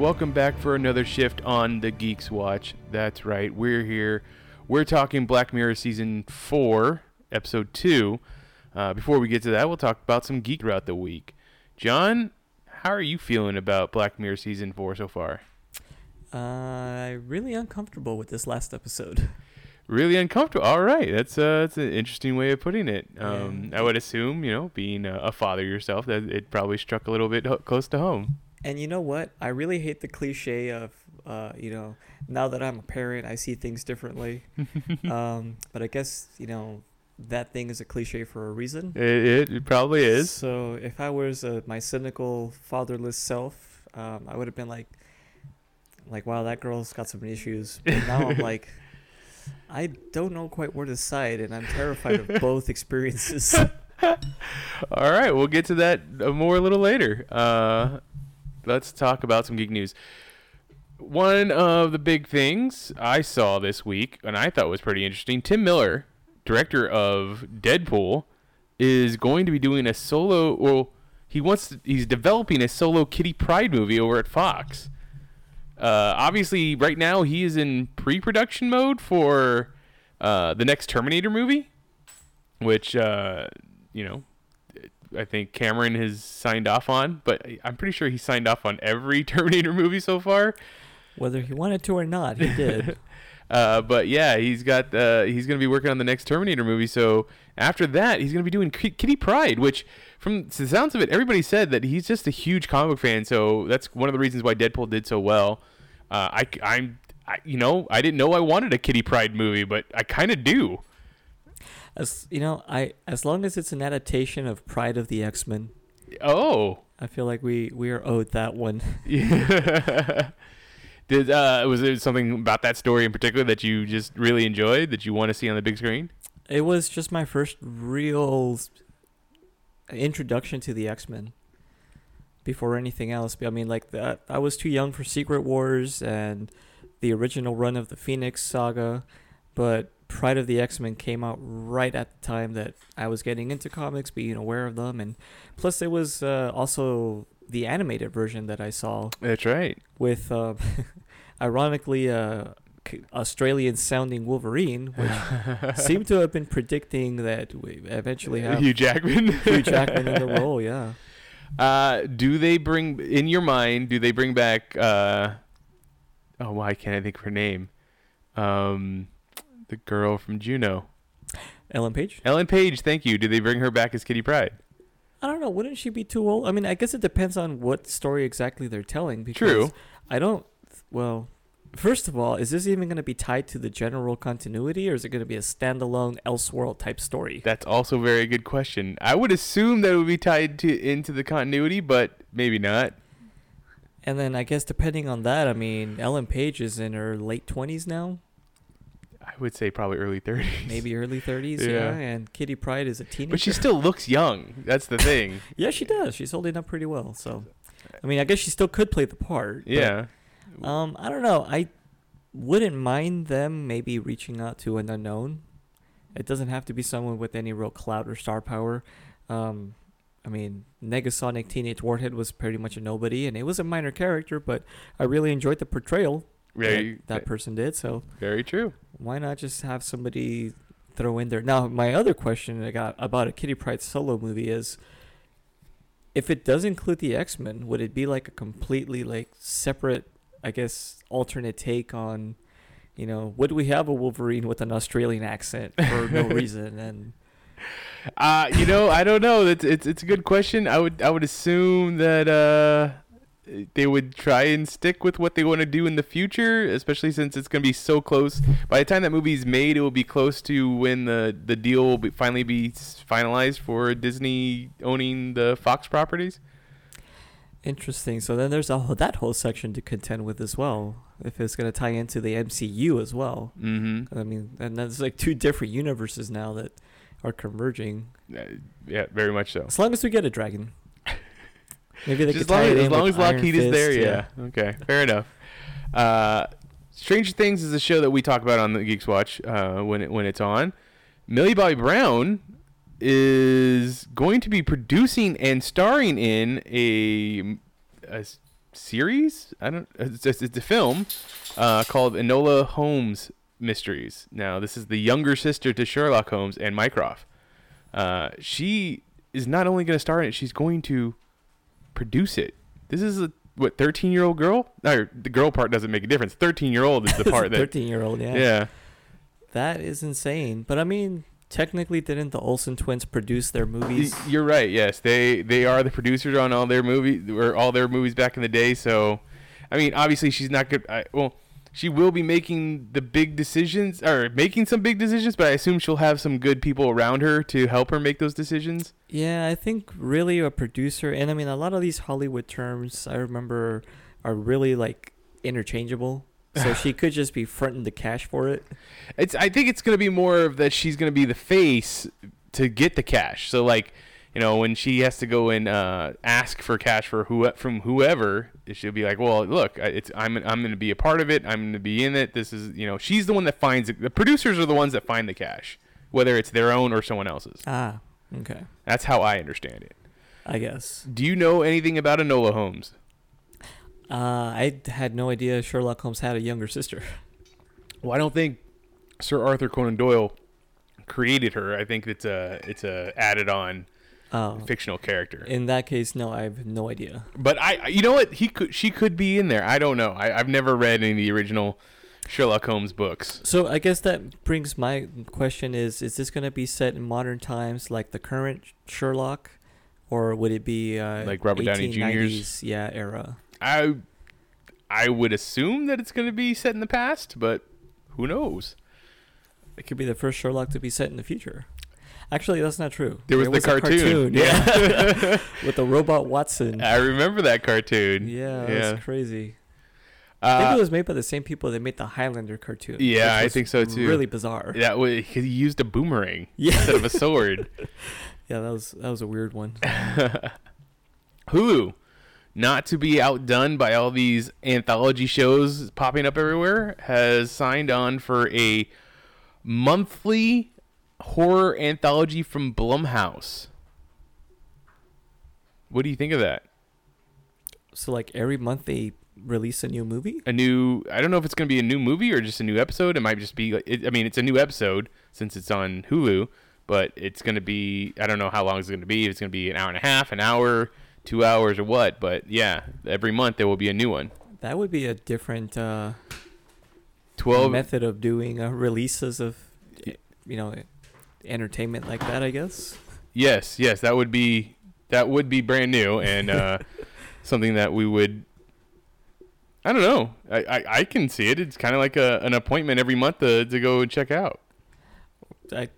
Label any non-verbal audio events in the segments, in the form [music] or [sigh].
Welcome back for another shift on the Geeks Watch. That's right, we're here. We're talking Black Mirror Season 4, Episode 2. Uh, before we get to that, we'll talk about some geek throughout the week. John, how are you feeling about Black Mirror Season 4 so far? Uh, really uncomfortable with this last episode. [laughs] Really uncomfortable. All right, that's uh, that's an interesting way of putting it. Um, I would assume, you know, being a, a father yourself, that it probably struck a little bit ho- close to home. And you know what? I really hate the cliche of, uh, you know, now that I'm a parent, I see things differently. [laughs] um, but I guess you know that thing is a cliche for a reason. It, it, probably is. So if I was uh, my cynical fatherless self, um, I would have been like, like, wow, that girl's got some issues. But now I'm [laughs] like, I don't know quite where to side, and I'm terrified of [laughs] both experiences. All right, we'll get to that uh, more a little later. Uh, let's talk about some geek news. One of the big things I saw this week, and I thought was pretty interesting, Tim Miller, director of Deadpool, is going to be doing a solo. Well, he wants. To, he's developing a solo Kitty Pryde movie over at Fox. Uh, obviously, right now he is in pre-production mode for uh, the next Terminator movie, which uh, you know I think Cameron has signed off on, but I'm pretty sure he signed off on every [laughs] Terminator movie so far. Whether he wanted to or not, he did. [laughs] uh, but yeah, he's got uh, he's gonna be working on the next Terminator movie. So after that, he's gonna be doing K- Kitty Pryde, which from the sounds of it, everybody said that he's just a huge comic book fan. So that's one of the reasons why Deadpool did so well. Uh, I I'm I, you know I didn't know I wanted a Kitty Pryde movie, but I kind of do. As you know, I as long as it's an adaptation of Pryde of the X Men, Oh. I feel like we we are owed that one. Yeah. [laughs] [laughs] Did uh, was there something about that story in particular that you just really enjoyed that you want to see on the big screen? It was just my first real introduction to the X Men. Before anything else, I mean, like that, I was too young for Secret Wars and the original run of the Phoenix Saga, but Pryde of the X Men came out right at the time that I was getting into comics, being aware of them, and plus it was uh, also the animated version that I saw That's right. with, uh, [laughs] ironically, uh, Australian sounding Wolverine, which [laughs] seemed to have been predicting that we eventually have Hugh Jackman. Hugh Jackman in the [laughs] role. Yeah, Uh, do they bring in your mind? Do they bring back? Uh, oh, why can't I think of her name? Um, the girl from Juno, Ellen Page. Ellen Page. Thank you. Do they bring her back as Kitty Pryde? I don't know. Wouldn't she be too old? I mean, I guess it depends on what story exactly they're telling. Because True. I don't. Well, first of all, is this even going to be tied to the general continuity, or is it going to be a standalone Elseworld type story? That's also a very good question. I would assume that it would be tied to into the continuity, but maybe not. And then I guess depending on that, I mean, Ellen Page is in her late twenties now, I would say probably early 30s. maybe [laughs] early thirties. Yeah. Yeah. and Kitty Pryde is a teenager. But she still looks young. That's the thing. [laughs] yeah, she does. She's holding up pretty well. So, I mean, I guess she still could play the part. but, yeah. Um, I don't know. I wouldn't mind them maybe reaching out to an unknown. It doesn't have to be someone with any real clout or star power. Um, I mean, Negasonic Teenage Warhead was pretty much a nobody, and it was a minor character, but I really enjoyed the portrayal Very, that, that person did. So very true. why not just have somebody throw in there? Now, my other question I got about a Kitty Pryde solo movie is, if it does include the X Men, would it be like a completely like separate I guess alternate take on, you know, would we have a Wolverine with an Australian accent for no [laughs] reason? And Uh, you know, I don't know. It's it's it's a good question. I would I would assume that uh they would try and stick with what they want to do in the future, especially since it's going to be so close. By the time that movie's made, it will be close to when the the deal will be, finally be finalized for Disney owning the Fox properties. interesting. So then there's a whole, that whole section to contend with as well. If it's going to tie into the MCU as well. Mm-hmm. I mean, and that's like two different universes now that are converging. Uh, yeah, very much so. As long as we get a dragon. Maybe they Just could as long as, it as, in long as Lockheed there, Fist, yeah. Okay, fair enough. Uh, Stranger Things is a show that we talk about on the Geeks Watch uh, when it when it's on. Millie Bobby Brown is going to be producing and starring in a series. I don't. It's, it's, it's a film uh, called Enola Holmes Mysteries. Now, this is the younger sister to Sherlock Holmes and Mycroft. Uh, she is not only going to star in it, she's going to produce it. This is a what 13 year old girl? No, the girl part doesn't make a difference. 13 year old is the part [laughs] that. 13 year old, yeah. Yeah. That is insane. But I mean, technically, didn't the Olsen twins produce their movies? You're right. Yes, they they are the producers on all their movies or all their movies back in the day. So, I mean, obviously she's not good. I, well, she will be making the big decisions or making some big decisions, but I assume she'll have some good people around her to help her make those decisions. Yeah, I think really a producer, and I mean, a lot of these Hollywood terms I remember are really like interchangeable. So [laughs] she could just be fronting the cash for it. It's. I think it's gonna be more of that she's gonna be the face to get the cash. So like, you know, when she has to go and uh, ask for cash for who from whoever, she'll be like, "Well, look, it's I'm I'm gonna be a part of it. I'm gonna be in it. This is you know, she's the one that finds it. The producers are the ones that find the cash, whether it's their own or someone else's. Ah, okay. That's how I understand it. I guess. Do you know anything about Enola Holmes? Uh, I had no idea Sherlock Holmes had a younger sister. [laughs] Well, I don't think Sir Arthur Conan Doyle created her. I think it's a it's a added on Oh, fictional character. in that case, no, I have no idea. But I, I- you know what? He could, she could be in there. I don't know. I, I've never read any of the original Sherlock Holmes books. So I guess that brings my question: Is is this going to be set in modern times, like the current Sherlock, or would it be uh, Like Robert Downey Jr.'s? yeah, era? I, I would assume that it's going to be set in the past, but who knows? It could be the first Sherlock to be set in the future. Actually, that's not true. There was the a cartoon. yeah, [laughs] with the robot Watson. I remember that cartoon. Yeah, yeah. that's crazy. I think Uh, it was made by the same people that made the Highlander cartoon. Yeah, I think so, too. Really bizarre. that was, he used a boomerang [laughs] Yeah. instead of a sword. [laughs] Yeah, that was that was a weird one. Hulu, not to be outdone by all these anthology shows popping up everywhere, has signed on for a monthly horror anthology from Blumhouse. What do you think of that? So like every month they release a new movie. A new, I don't know if it's going to be a new movie or just a new episode. It might just be, like- it, I mean, it's a new episode since it's on Hulu, but it's going to be, I don't know how long it's going to be. It's going to be an hour and a half, an hour, two hours, or what. But yeah, every month there will be a new one. That would be a different uh, 12 method of doing uh, releases of, you know, entertainment like that. I guess. Yes, yes, that would be that would be brand new and uh, [laughs] something that we would. I don't know. I, I, I can see it. It's kind of like a, an appointment every month to, to go check out. I,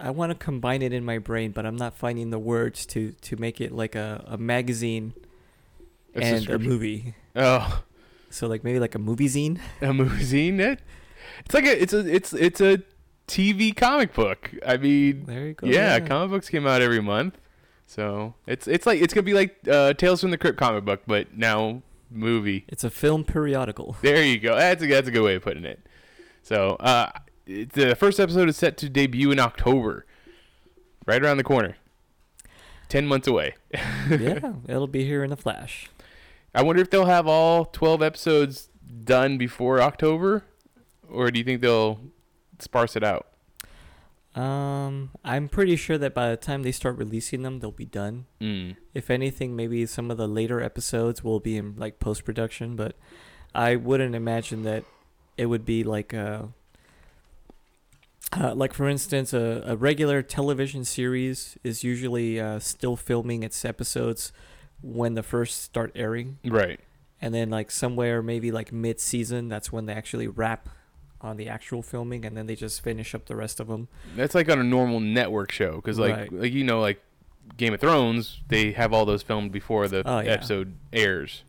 I want to combine it in my brain, but I'm not finding the words to to make it like a, a magazine A and a movie. Oh, So like maybe like a movie zine. a movie It, it's like a it's a it's it's a TV comic book. I mean, There you go. yeah, comic books came out every month, so it's it's like it's gonna be like uh, Tales from the Crypt comic book, but now movie. It's a film periodical. [laughs] There you go. That's a that's a good way of putting it. So, uh, it's, the first episode is set to debut in October, right around the corner. Ten months away. [laughs] yeah, it'll be here in a flash. I wonder if they'll have all twelve episodes done before October, or do you think they'll sparse it out? Um, I'm pretty sure that by the time they start releasing them, they'll be done. Mm. If anything, maybe some of the later episodes will be in like post production, but I wouldn't imagine that it would be like a, uh, like for instance, a, a regular television series is usually uh, still filming its episodes when the first start airing, Right. and then like somewhere maybe like mid season, that's when they actually wrap on the actual filming, and then they just finish up the rest of them. That's like on a normal network show because like Right. like you know like Game of Thrones, they have all those filmed before the Oh, yeah. episode airs.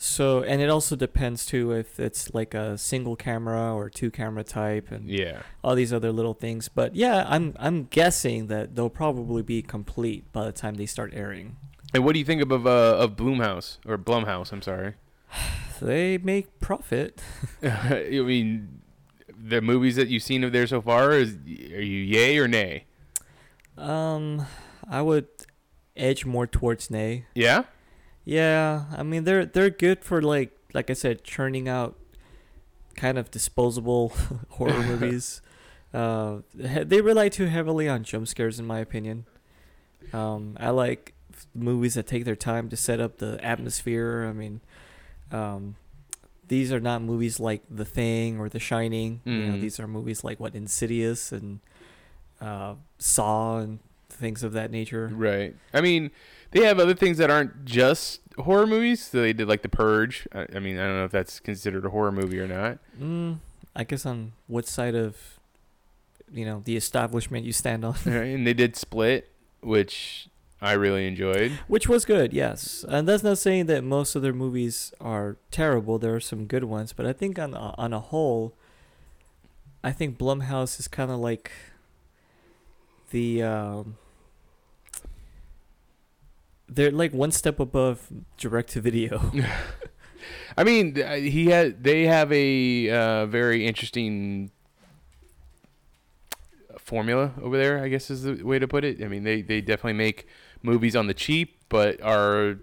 So, and it also depends too if it's like a single camera or two camera type, and Yeah. all these other little things. But yeah, I'm I'm guessing that they'll probably be complete by the time they start airing. And what do you think of uh, of Bloomhouse or Blumhouse? I'm sorry. [sighs] They make profit. [laughs] I mean, the movies that you've seen of there so far is are you yay or nay? Um, I would edge more towards nay. Yeah. Yeah, I mean they're they're good for like like I said, churning out kind of disposable [laughs] horror [laughs] movies. Uh, they rely too heavily on jump scares, in my opinion. Um, I like movies that take their time to set up the atmosphere. I mean, um, these are not movies like The Thing or The Shining. You know, Mhm. these are movies like what Insidious and uh, Saw and things of that nature. Right. I mean, they have other things that aren't just horror movies. So they did like The Purge. I, I mean, I don't know if that's considered a horror movie or not. Mm, I guess on what side of you know the establishment you stand on, Right, and they did Split, which I really enjoyed. which was good, yes. And that's not saying that most of their movies are terrible. There are some good ones, but I think on a, on a whole, I think Blumhouse is kind of like the um, they're like one step above direct to video. [laughs] [laughs] I mean, he had they have a uh, very interesting formula over there. I guess is the way to put it. I mean, they they definitely make movies on the cheap, but are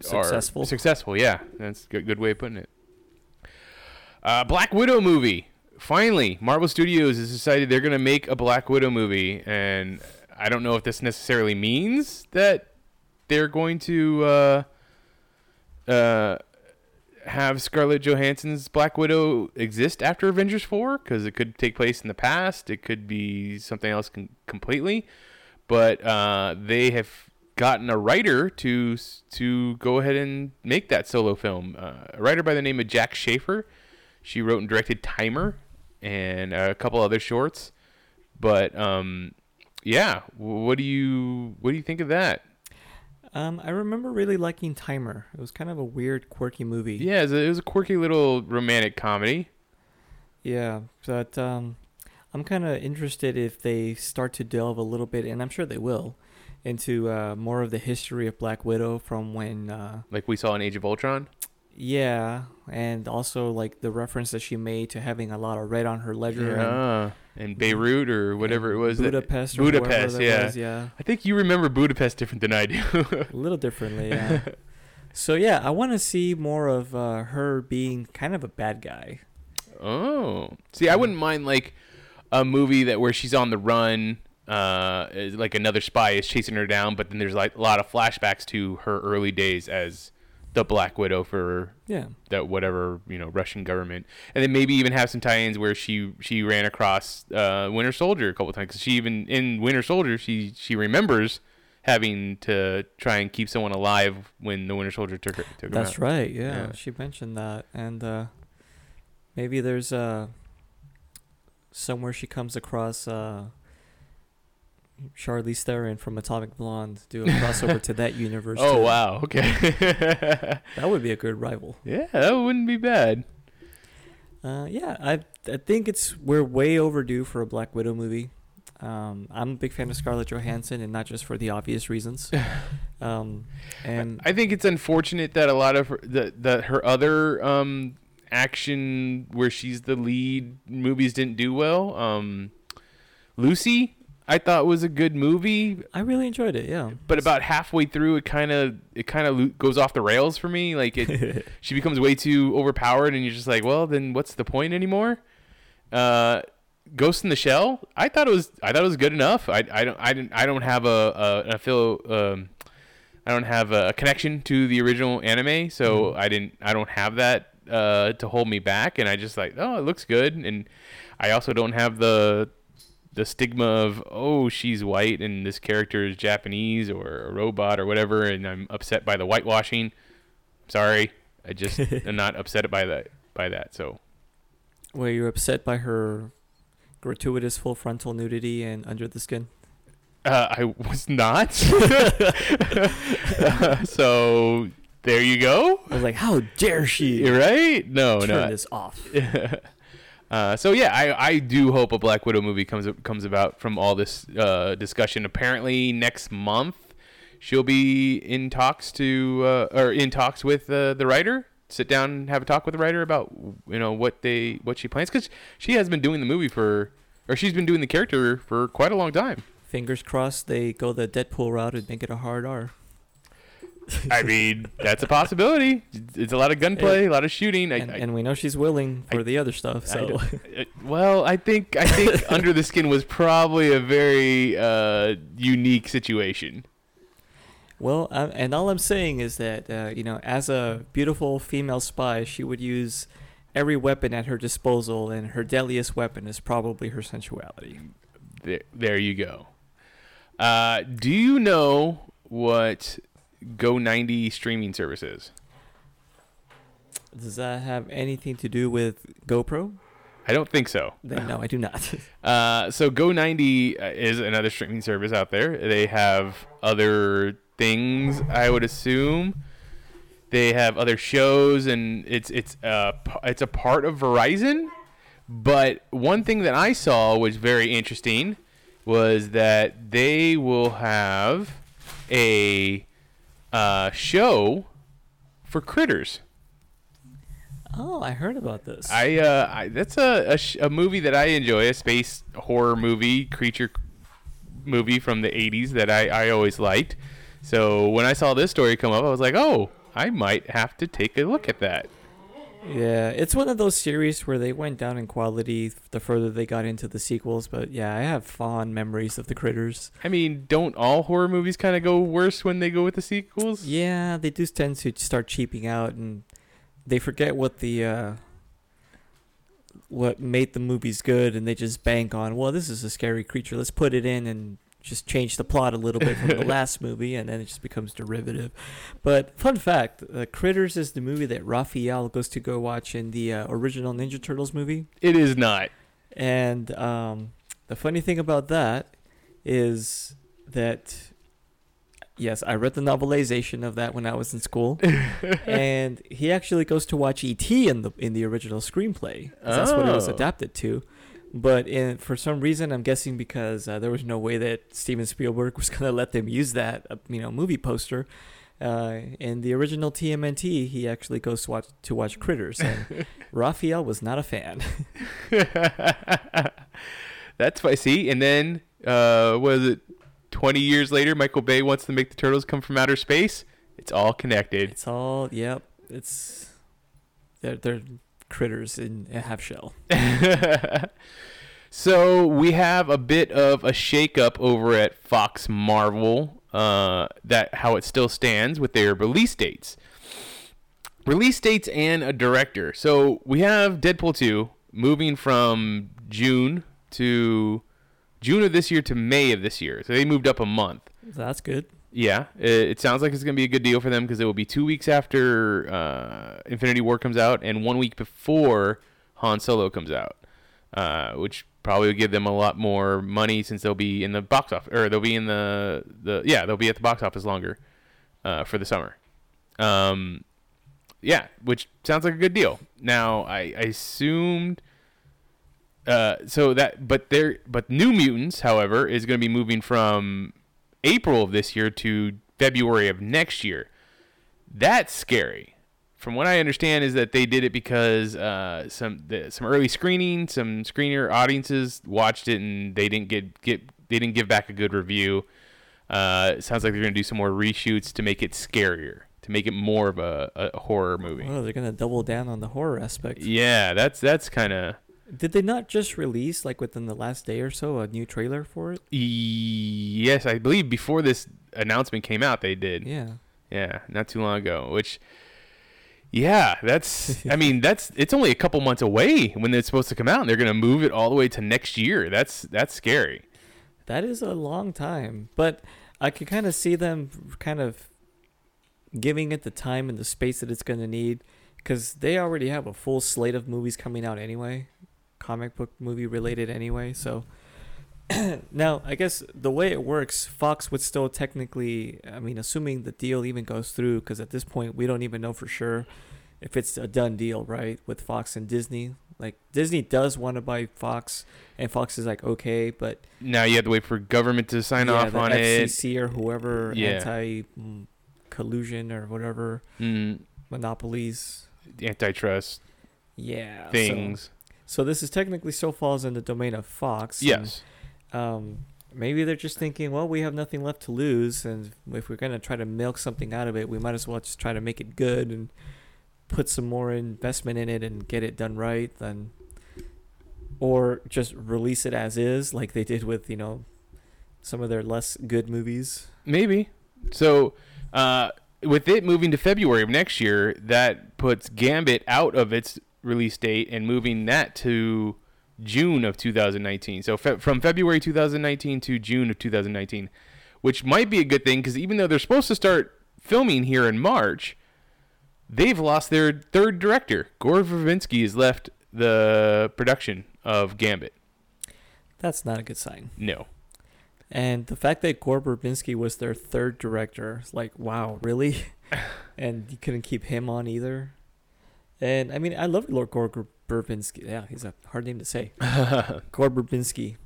Successful. Are successful, yeah. That's a good, way of putting it. Uh, Black Widow movie. Finally, Marvel Studios has decided they're going to make a Black Widow movie, and I don't know if this necessarily means that they're going to uh, uh, have Scarlett Johansson's Black Widow exist after Avengers 4 because it could take place in the past. It could be something else com- completely. But uh, they have gotten a writer to to go ahead and make that solo film. Uh, a writer by the name of Jac Schaeffer. She wrote and directed Timer and a couple other shorts. But um, yeah, what do you what do you think of that? Um, I remember really liking Timer. It was kind of a weird, quirky movie. Yeah, it was a, it was a quirky little romantic comedy. Yeah, but um, I'm kind of interested if they start to delve a little bit, and I'm sure they will, into uh, more of the history of Black Widow from when, uh, like we saw in Age of Ultron. yeah, and also like the reference that she made to having a lot of red on her ledger. and- Yeah, and Beirut or whatever it and was. that- Budapest. or Budapest, that yeah. was, yeah, I think you remember Budapest different than I do. a little differently. Yeah. [laughs] so yeah, I want to see more of uh, her being kind of a bad guy. oh, see, I wouldn't mind like a movie that where she's on the run, uh, like another spy is chasing her down, but then there's like a lot of flashbacks to her early days as the Black Widow for Yeah. that whatever you know Russian government, and then maybe even have some tie-ins where she she ran across uh, Winter Soldier a couple times. she even in Winter Soldier she she remembers having to try and keep someone alive when the Winter Soldier took her. Took That's out. right. Yeah, Yeah. she mentioned that, and uh, maybe there's uh, somewhere she comes across uh, Charlize Theron from Atomic Blonde. Do a crossover to that [laughs] universe. Oh too. wow, okay. [laughs] that would be a good rival. yeah, that wouldn't be bad. Uh, yeah, I I think it's we're way overdue for a Black Widow movie. Um, I'm a big fan of Scarlett Johansson, and not just for the obvious reasons. [laughs] Um, and I think it's unfortunate that a lot of her, that that her other um action where she's the lead movies didn't do well. Um, Lucy, I thought was a good movie, I really enjoyed it. Yeah, but about halfway through, it kind of it kind of goes off the rails for me. Like it, [laughs] she becomes way too overpowered, and you're just like, well, then what's the point anymore? Uh, Ghost in the Shell, I thought it was I thought it was good enough. I, I don't I didn't I don't have a a, a feel um I don't have a connection to the original anime, so Mhm. I didn't I don't have that uh, to hold me back, and I just like, oh, it looks good, and I also don't have the the stigma of oh she's white and this character is Japanese or a robot or whatever, and I'm upset by the whitewashing. Sorry, I just [laughs] am not upset by that by that. So Were you're upset by her gratuitous full frontal nudity and under the skin? uh, I was not. Uh, [laughs] [laughs] so there you go. I was like, how dare she right? No, no. turn no. this off? [laughs] Uh, so yeah, I, I do hope a Black Widow movie comes comes about from all this uh, discussion. Apparently next month she'll be in talks to uh, or in talks with uh, the writer. Sit down and have a talk with the writer about you know what they what she plans because she has been doing the movie for or she's been doing the character for quite a long time. Fingers crossed they go the Deadpool route and make it a hard R. I [laughs] mean that's a possibility. It's a lot of gunplay, a lot of shooting. I, and, I- and we know she's willing for I- the other stuff. So uh, well, I think I think [laughs] Under the Skin was probably a very uh, unique situation. Well, i and all I'm saying is that uh, you know, as a beautiful female spy, she would use every weapon at her disposal, and her deadliest weapon is probably her sensuality. There, there you go. Uh, do you know what Go90 streaming services. Does that have anything to do with GoPro? I don't think so. Then no, I do not. [laughs] Uh, so Go90 uh, is another streaming service out there. They have other things, I would assume. They have other shows, and it's it's uh it's a part of Verizon. But one thing that I saw was very interesting was that they will have a uh, show for critters. oh, I heard about this. I, uh, I that's a, a, sh- a movie that I enjoy, a space horror movie, creature movie from the 80s that I, I always liked. So when I saw this story come up, I was like, oh, I might have to take a look at that. Yeah, it's one of those series where they went down in quality the further they got into the sequels. But yeah, I have fond memories of the critters. I mean, don't all horror movies kind of go worse when they go with the sequels? Yeah, they do tend to start cheaping out, and they forget what the uh, what made the movies good, and they just bank on. Well, this is a scary creature. Let's put it in and just change the plot a little bit from the [laughs] last movie, and then it just becomes derivative. But fun fact: uh, Critters is the movie that Raphael goes to go watch in the uh, original Ninja Turtles movie. It is not. And um, the funny thing about that is that, yes, I read the novelization of that when I was in school, [laughs] and he actually goes to watch E.T. in the in the original screenplay. 'cause That's what it was Oh. adapted to. But in, for some reason, I'm guessing because uh, there was no way that Steven Spielberg [laughs] was going to let them use that, uh, you know, movie poster. Uh, in the original TMNT, he actually goes to watch to watch Critters, and [laughs] Raphael was not a fan. [laughs] That's why. See, and then uh, was it twenty years later? Michael Bay wants to make the turtles come from outer space. It's all connected. It's all yep. It's they're they're critters in a half shell. [laughs] so we have a bit of a shakeup over at Fox Marvel. Uh, that how it still stands with their release dates. Release dates and a director. So we have Deadpool 2 moving from June to June of this year to May of this year. So they moved up a month. That's good. Yeah, it, it sounds like it's going to be a good deal for them because it will be two weeks after uh, Infinity War comes out and one week before Han Solo comes out, uh, which probably will give them a lot more money since they'll be in the box office or they'll be in the the yeah they'll be at the box office longer uh, for the summer. Um, yeah, which sounds like a good deal. Now I, I assumed. Uh, so that, but there, but New Mutants, however, is going to be moving from April of this year to February of next year. That's scary. From what I understand, is that they did it because uh, some the, some early screening, some screener audiences watched it and they didn't get get they didn't give back a good review. Uh, it sounds like they're gonna do some more reshoots to make it scarier, to make it more of a, a horror movie. Oh, they're gonna double down on the horror aspect. Yeah, that's that's kind of Did they not just release like within the last day or so a new trailer for it? yes, I believe before this announcement came out, they did. Yeah. Yeah, not too long ago. Which, Yeah, that's. I mean, [laughs] that's. It's only a couple months away when it's supposed to come out, and they're gonna move it all the way to next year. That's that's scary. That is a long time, but I could kind of see them kind of giving it the time and the space that it's going to need because they already have a full slate of movies coming out anyway, comic book movie related anyway. So [clears throat] now, I guess the way it works, Fox would still technically, I mean, assuming the deal even goes through, because at this point we don't even know for sure if it's a done deal, right, with Fox and Disney. Like Disney does want to buy Fox, and Fox is like okay, but Now you have to wait for government to sign yeah, off on it. FCC or whoever Yeah. anti collusion or whatever Mm, monopolies. antitrust Yeah, things. So, this is technically still falls in the domain of Fox. and, yes. um, maybe they're just thinking, well, we have nothing left to lose, and if we're gonna try to milk something out of it, we might as well just try to make it good and put some more investment in it and get it done right. Then, or just release it as is, like they did with you know some of their less good movies. Maybe. So, uh, with it moving to February of next year, that puts Gambit out of its release date and moving that to June of 2019. So, fe- from February 2019 to June of 2019, which might be a good thing because even though they're supposed to start filming here in March, they've lost their third director. Gore Verbinski has left the production of Gambit. That's not a good sign. No. And the fact that Gore Verbinski was their third director, like, wow, really? [laughs] and you couldn't keep him on either. And I mean, I love Lord Ger- Yeah, he's a hard name to say. [laughs] Gore Verbinski.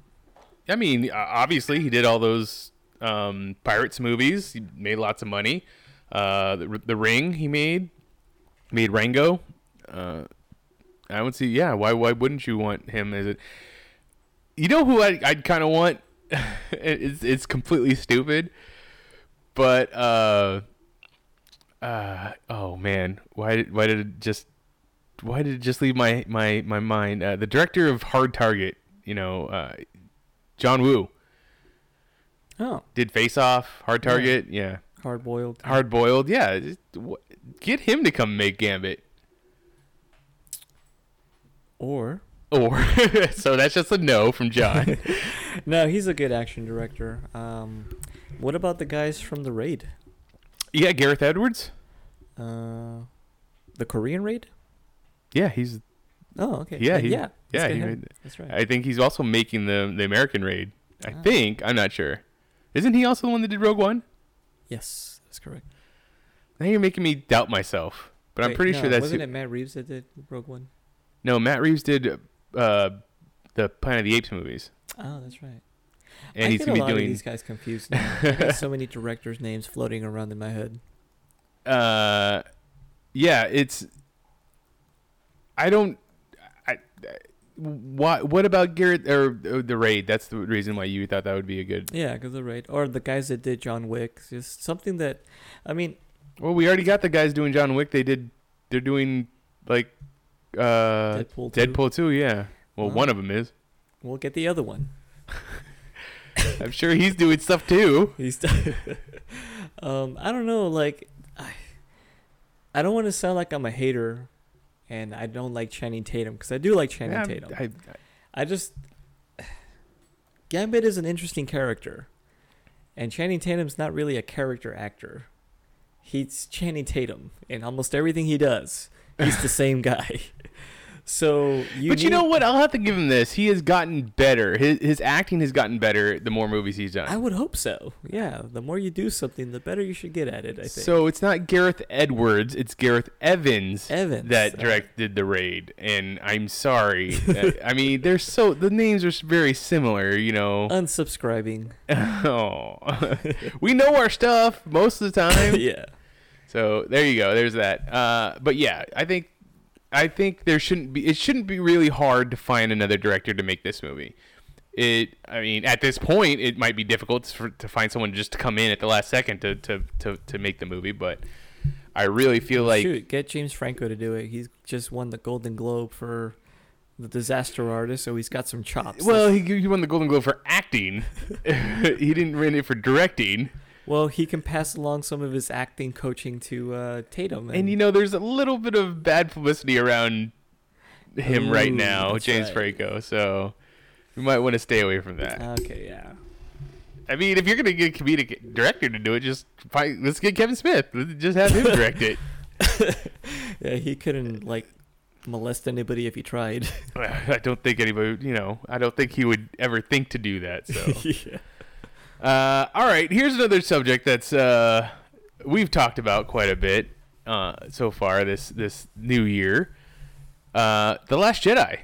I mean, obviously, he did all those um, pirates movies. He made lots of money. Uh, the, the Ring he made, made Rango. Uh, I would see. Yeah, why why wouldn't you want him as it? You know who I I'd kind of want. [laughs] it's it's completely stupid, but uh, uh, oh man, why did why did it just why did it just leave my my my mind? Uh, the director of Hard Target, you know, uh, John Woo Oh, did Face Off, Hard Yeah. Target, yeah, hard boiled. Hard Boiled, yeah. just wh- Get him to come make Gambit, Or or [laughs] so that's just a no from John. [laughs] no, he's a good action director. Um, what about the guys from the Raid? yeah, Gareth Edwards. Uh, the Korean Raid? Yeah, he's Oh, okay. Yeah, he- yeah, yeah. He made, That's right. I think he's also making the the American Raid. I Ah. think I'm not sure. Isn't he also the one that did Rogue One? yes, that's correct. Now you're making me doubt myself, but I'm pretty no, sure that's wasn't who- it Matt Reeves that did Rogue One? no. Matt Reeves did uh, the Planet of the Apes movies, Oh, that's right. and I he's gonna a be lot of doing. these guys confused now. I got so many directors' names floating around in my head. [laughs] uh yeah it's i don't i, I what what about garrett or, or the raid that's the reason why you thought that would be a good Yeah, because the right or the guys that did John Wick, just something that, I mean, well we already got the guys doing john wick they did they're doing like uh Deadpool. 2. deadpool 2 yeah well Wow. one of them is We'll get the other one. [laughs] i'm sure he's doing stuff too He's. [laughs] um, I don't know. Like, I, I don't want to sound like I'm a hater, and I don't like Channing Tatum because I do like Channing Yeah, Tatum. I, I just Gambit is an interesting character, and Channing Tatum's not really a character actor. He's Channing Tatum in almost everything he does. He's the [laughs] same guy. So you. but you know what i'll have to give him this he has gotten better his, his acting has gotten better the more movies he's done I would hope so. Yeah, the more you do something, the better you should get at it. I think. So it's not Gareth Edwards, it's Gareth Evans, Evans, that uh, directed the raid. And I'm sorry. that- [laughs] I mean, they're so the names are very similar, you know. unsubscribing. [laughs] oh. [laughs] we know our stuff most of the time. yeah. So there you go. There's that. Uh, but yeah, I think I think there shouldn't be it shouldn't be really hard to find another director to make this movie. It I mean, at this point it might be difficult for, to find someone just to come in at the last second to, to, to, to make the movie, but I really feel like Shoot, get James Franco to do it. He's just won the Golden Globe for the disaster artist, so he's got some chops. well, he, he won the Golden Globe for acting. [laughs] he didn't win it for directing. Well, he can pass along some of his acting coaching to uh, Tatum. And you know, there's a little bit of bad publicity around him right now, James right. Franco. So we might want to stay away from that. okay, yeah. I mean, if you're gonna get a comedic director to do it, just find, let's get Kevin Smith. Just have him direct it. [laughs] [laughs] Yeah, he couldn't like molest anybody if he tried. [laughs] I don't think anybody, you know, I don't think he would ever think to do that. So. yeah. Uh, all right, here's another subject that's uh, we've talked about quite a bit uh, so far this this new year. Uh, the Last Jedi.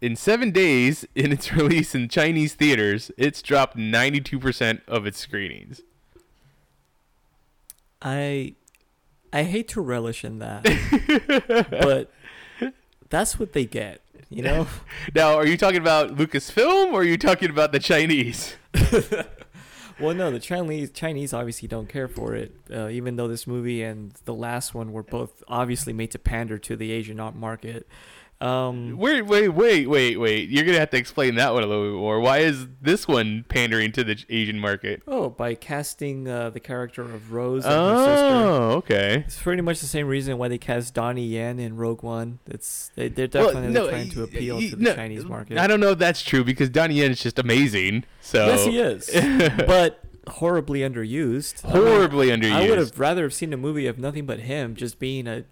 In seven days [laughs] in its release in Chinese theaters, it's dropped 92% of its screenings. I I hate to relish in that, [laughs] but that's what they get, you know. [laughs] Now, are you talking about Lucasfilm or are you talking about the Chinese? Well, no, the Chinese Chinese obviously don't care for it, uh, even though this movie and the last one were both obviously made to pander to the Asian market. Um, Wait, wait, wait, wait, wait. You're going to have to explain that one a little bit more. Why is this one pandering to the Asian market? oh, by casting uh, the character of Rose and her sister. Oh, okay. It's pretty much the same reason why they cast Donnie Yen in Rogue One. It's they, they're Well, definitely no, trying to appeal y- to the no, Chinese market. I don't know if that's true because Donnie Yen is just amazing. So Yes, he is, [laughs] but horribly underused. I mean, horribly underused. I would have rather have seen a movie of nothing but him just being a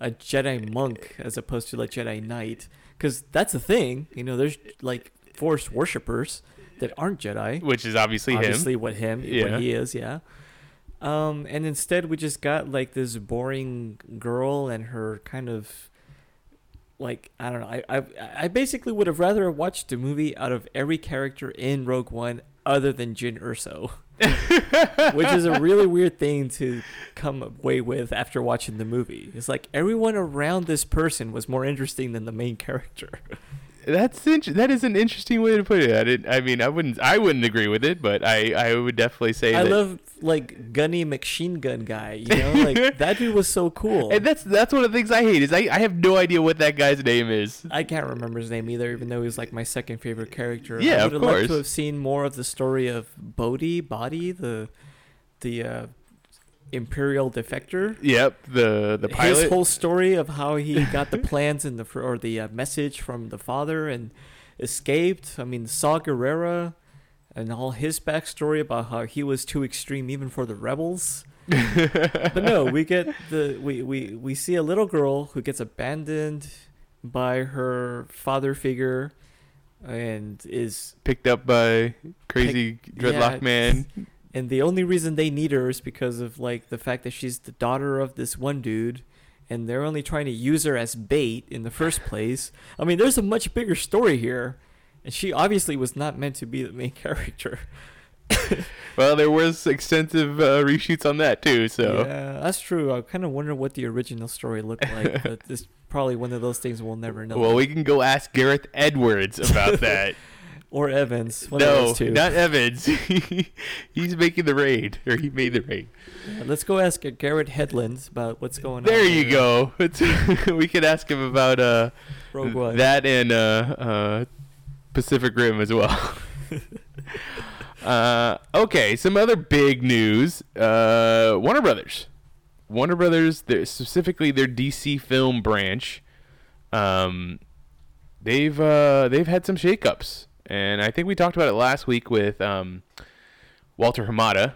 a Jedi monk as opposed to like Jedi Knight, because that's the thing. You know, there's like Force worshippers that aren't Jedi. which is obviously, Obviously, him. what him, Yeah. what he is, yeah. Um, and instead we just got like this boring girl and her kind of like I don't know. I I I basically would have rather watched a movie out of every character in Rogue One other than Jyn Erso. [laughs] Which is a really weird thing to come away with after watching the movie. It's like everyone around this person was more interesting than the main character. That's int- that is an interesting way to put it. I didn't. I mean, I wouldn't. I wouldn't agree with it, but I I would definitely say I that. love like Gunny machine gun guy, you know? Like [laughs] that dude was so cool. and that's that's one of the things I hate is I, I have no idea what that guy's name is. I can't remember his name either, even though he was like my second favorite character. Yeah, I of would have liked to have seen more of the story of Bodhi, Body, the the uh, Imperial defector. Yep, the the pilot. His whole story of how he got the plans and the or the uh, message from the father and escaped. I mean, Saw Gerrera and all his backstory about how he was too extreme even for the rebels. [laughs] but no, we get the we, we we see a little girl who gets abandoned by her father figure and is picked up by crazy dreadlock yeah, man. And the only reason they need her is because of like the fact that she's the daughter of this one dude and they're only trying to use her as bait in the first place. I mean, there's a much bigger story here. And she obviously was not meant to be the main [laughs] character. [laughs] Well, there was extensive uh, reshoots on that too. So Yeah, that's true. I kind of wonder what the original story looked like, [laughs] but it's probably one of those things we'll never know. well, we can go ask Gareth Edwards about that. Or Evans. One of no, those two. not Evans. [laughs] He's making the raid, or he made the raid. Yeah, let's go ask Garrett Headlands about what's going There on. There you go. [laughs] We could ask him about uh Rogue One. that and uh, uh, Pacific Rim as well. [laughs] uh, okay, some other big news. Uh, Warner Brothers. Warner Brothers, specifically their DC film branch, um, they've uh, they've had some shakeups, and I think we talked about it last week with um, Walter Hamada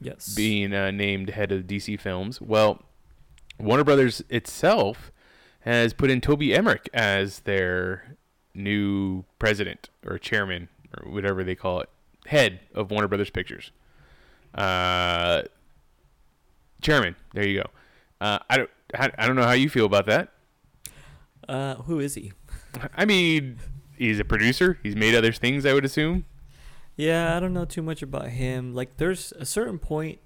Yes. being uh, named head of DC Films. Well, Warner Brothers itself has put in Toby Emmerich as their new president or chairman or whatever they call it, head of Warner Brothers Pictures. Uh, chairman. There you go. Uh, I don't. I, I don't know how you feel about that. Uh, who is he? I mean, he's a producer. He's made other things. I would assume. Yeah, I don't know too much about him. Like, there's a certain point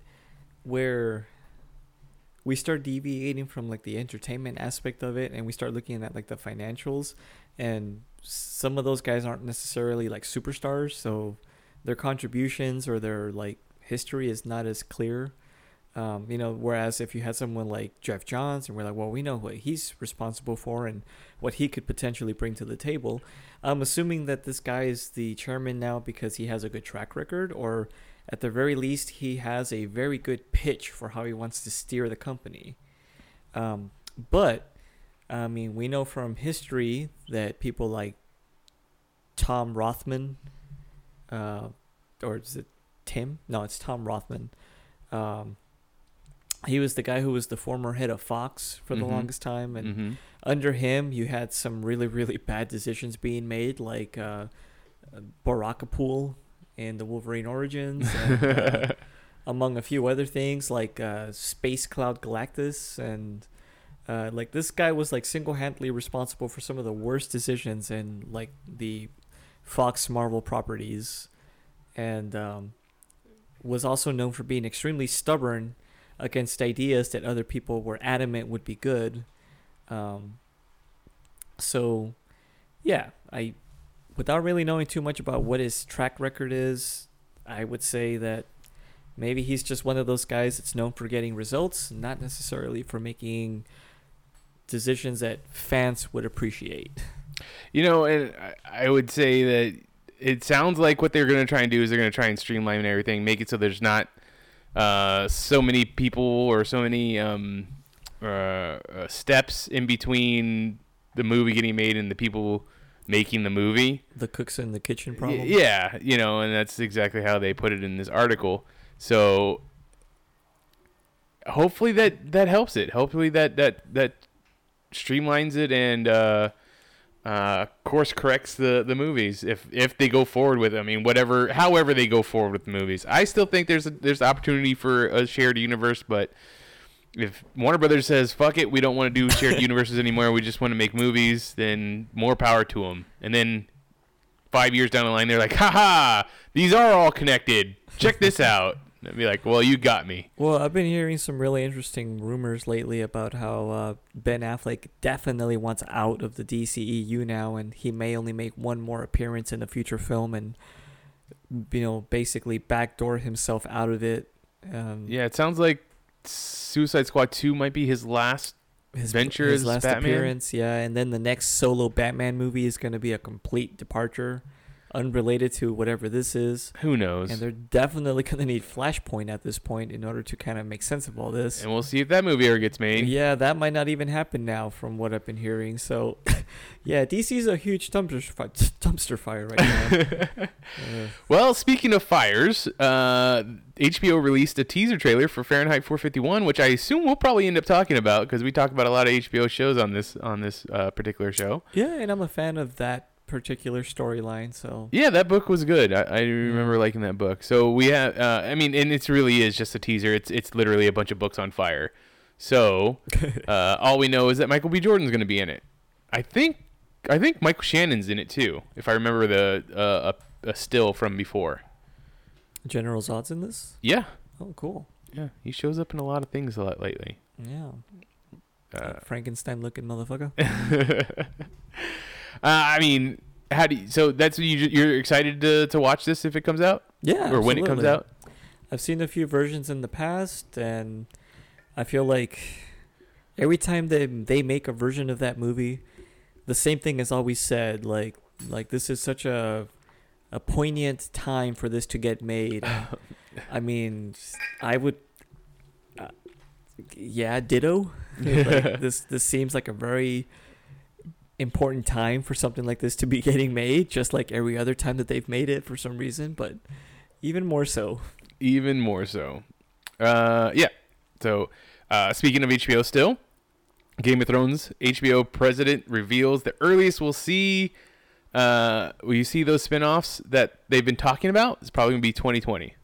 where we start deviating from like the entertainment aspect of it, and we start looking at like the financials, and some of those guys aren't necessarily like superstars, so their contributions or their like history is not as clear. Um, you know, whereas if you had someone like Geoff Johns, and we're like, well, we know what he's responsible for and what he could potentially bring to the table. I'm assuming that this guy is the chairman now because he has a good track record, or at the very least, he has a very good pitch for how he wants to steer the company. Um, but I mean, we know from history that people like Tom Rothman, uh, or is it Tim? No, it's Tom Rothman. Um, he was the guy who was the former head of Fox for the Mhm. longest time, and hmm under him, you had some really, really bad decisions being made, like uh, Barakapool in the Wolverine Origins, and, uh, [laughs] among a few other things, like uh, Space Cloud Galactus, and uh, like this guy was like single-handedly responsible for some of the worst decisions in like the Fox Marvel properties, and um, was also known for being extremely stubborn against ideas that other people were adamant would be good. Um, so, yeah, I, without really knowing too much about what his track record is, I would say that maybe he's just one of those guys that's known for getting results, not necessarily for making decisions that fans would appreciate. You know, and I, I would say that it sounds like what they're going to try and do is they're going to try and streamline everything, make it so there's not uh, so many people or so many um, uh, uh, steps in between the movie getting made and the people making the movie. The cooks in the kitchen problem. Yeah, you know, and that's exactly how they put it in this article. So hopefully that that helps it. Hopefully that that that streamlines it and uh, uh, course corrects the the movies if if they go forward with. It. I mean, whatever, however they go forward with the movies. I still think there's a, there's opportunity for a shared universe, but. If Warner Brothers says "fuck it," we don't want to do shared [laughs] universes anymore. We just want to make movies. Then more power to them. And then five years down the line, they're like, haha, these are all connected. Check this [laughs] out. And be like, well, you got me. Well, I've been hearing some really interesting rumors lately about how uh, Ben Affleck definitely wants out of the DCEU now, and he may only make one more appearance in a future film, and you know, basically backdoor himself out of it. Um, Yeah, it sounds like Suicide Squad 2 might be his last. his Venture his as last Batman? appearance, yeah, and then the next solo Batman movie is going to be a complete departure, unrelated to whatever this is. Who knows? And they're definitely [laughs] going to need Flashpoint at this point in order to kind of make sense of all this. And we'll see if that movie ever gets made. Yeah, that might not even happen now, from what I've been hearing. So, [laughs] yeah, DC's a huge dumpster fi- dumpster fire right now. [laughs] Uh, Well, speaking of fires, uh, HBO released a teaser trailer for Fahrenheit 451, which I assume we'll probably end up talking about because we talk about a lot of HBO shows on this on this uh, particular show. yeah, and I'm a fan of that particular storyline. So, Yeah, that book was good. I, I remember liking that book. So we have, uh, I mean, and it really is just a teaser. It's it's literally a bunch of books on fire. So [laughs] uh, all we know is that Michael B. Jordan's going to be in it. I think I think Michael Shannon's in it too, if I remember the uh, a, a still from before. General Zod's in this. Yeah, Oh, cool. yeah, he shows up in a lot of things a lot lately. Yeah, Uh, Frankenstein looking motherfucker. [laughs] uh, I mean, how do you, so that's you you're excited to to watch this if it comes out Yeah, or when it comes out? I've seen a few versions in the past, and I feel like every time they they make a version of that movie, the same thing is always said. Like like this is such a a poignant time for this to get made. [laughs] I mean, I would. Uh, yeah, ditto. [laughs] like, this this seems like a very important time for something like this to be [laughs] getting made, just like every other time that they've made it for some reason, but even more so. even more so. Uh, yeah. So, uh, speaking of HBO, still, Game of Thrones HBO president reveals the earliest we'll see. Uh, will you see those spin-offs that they've been talking about? It's probably gonna be 2020.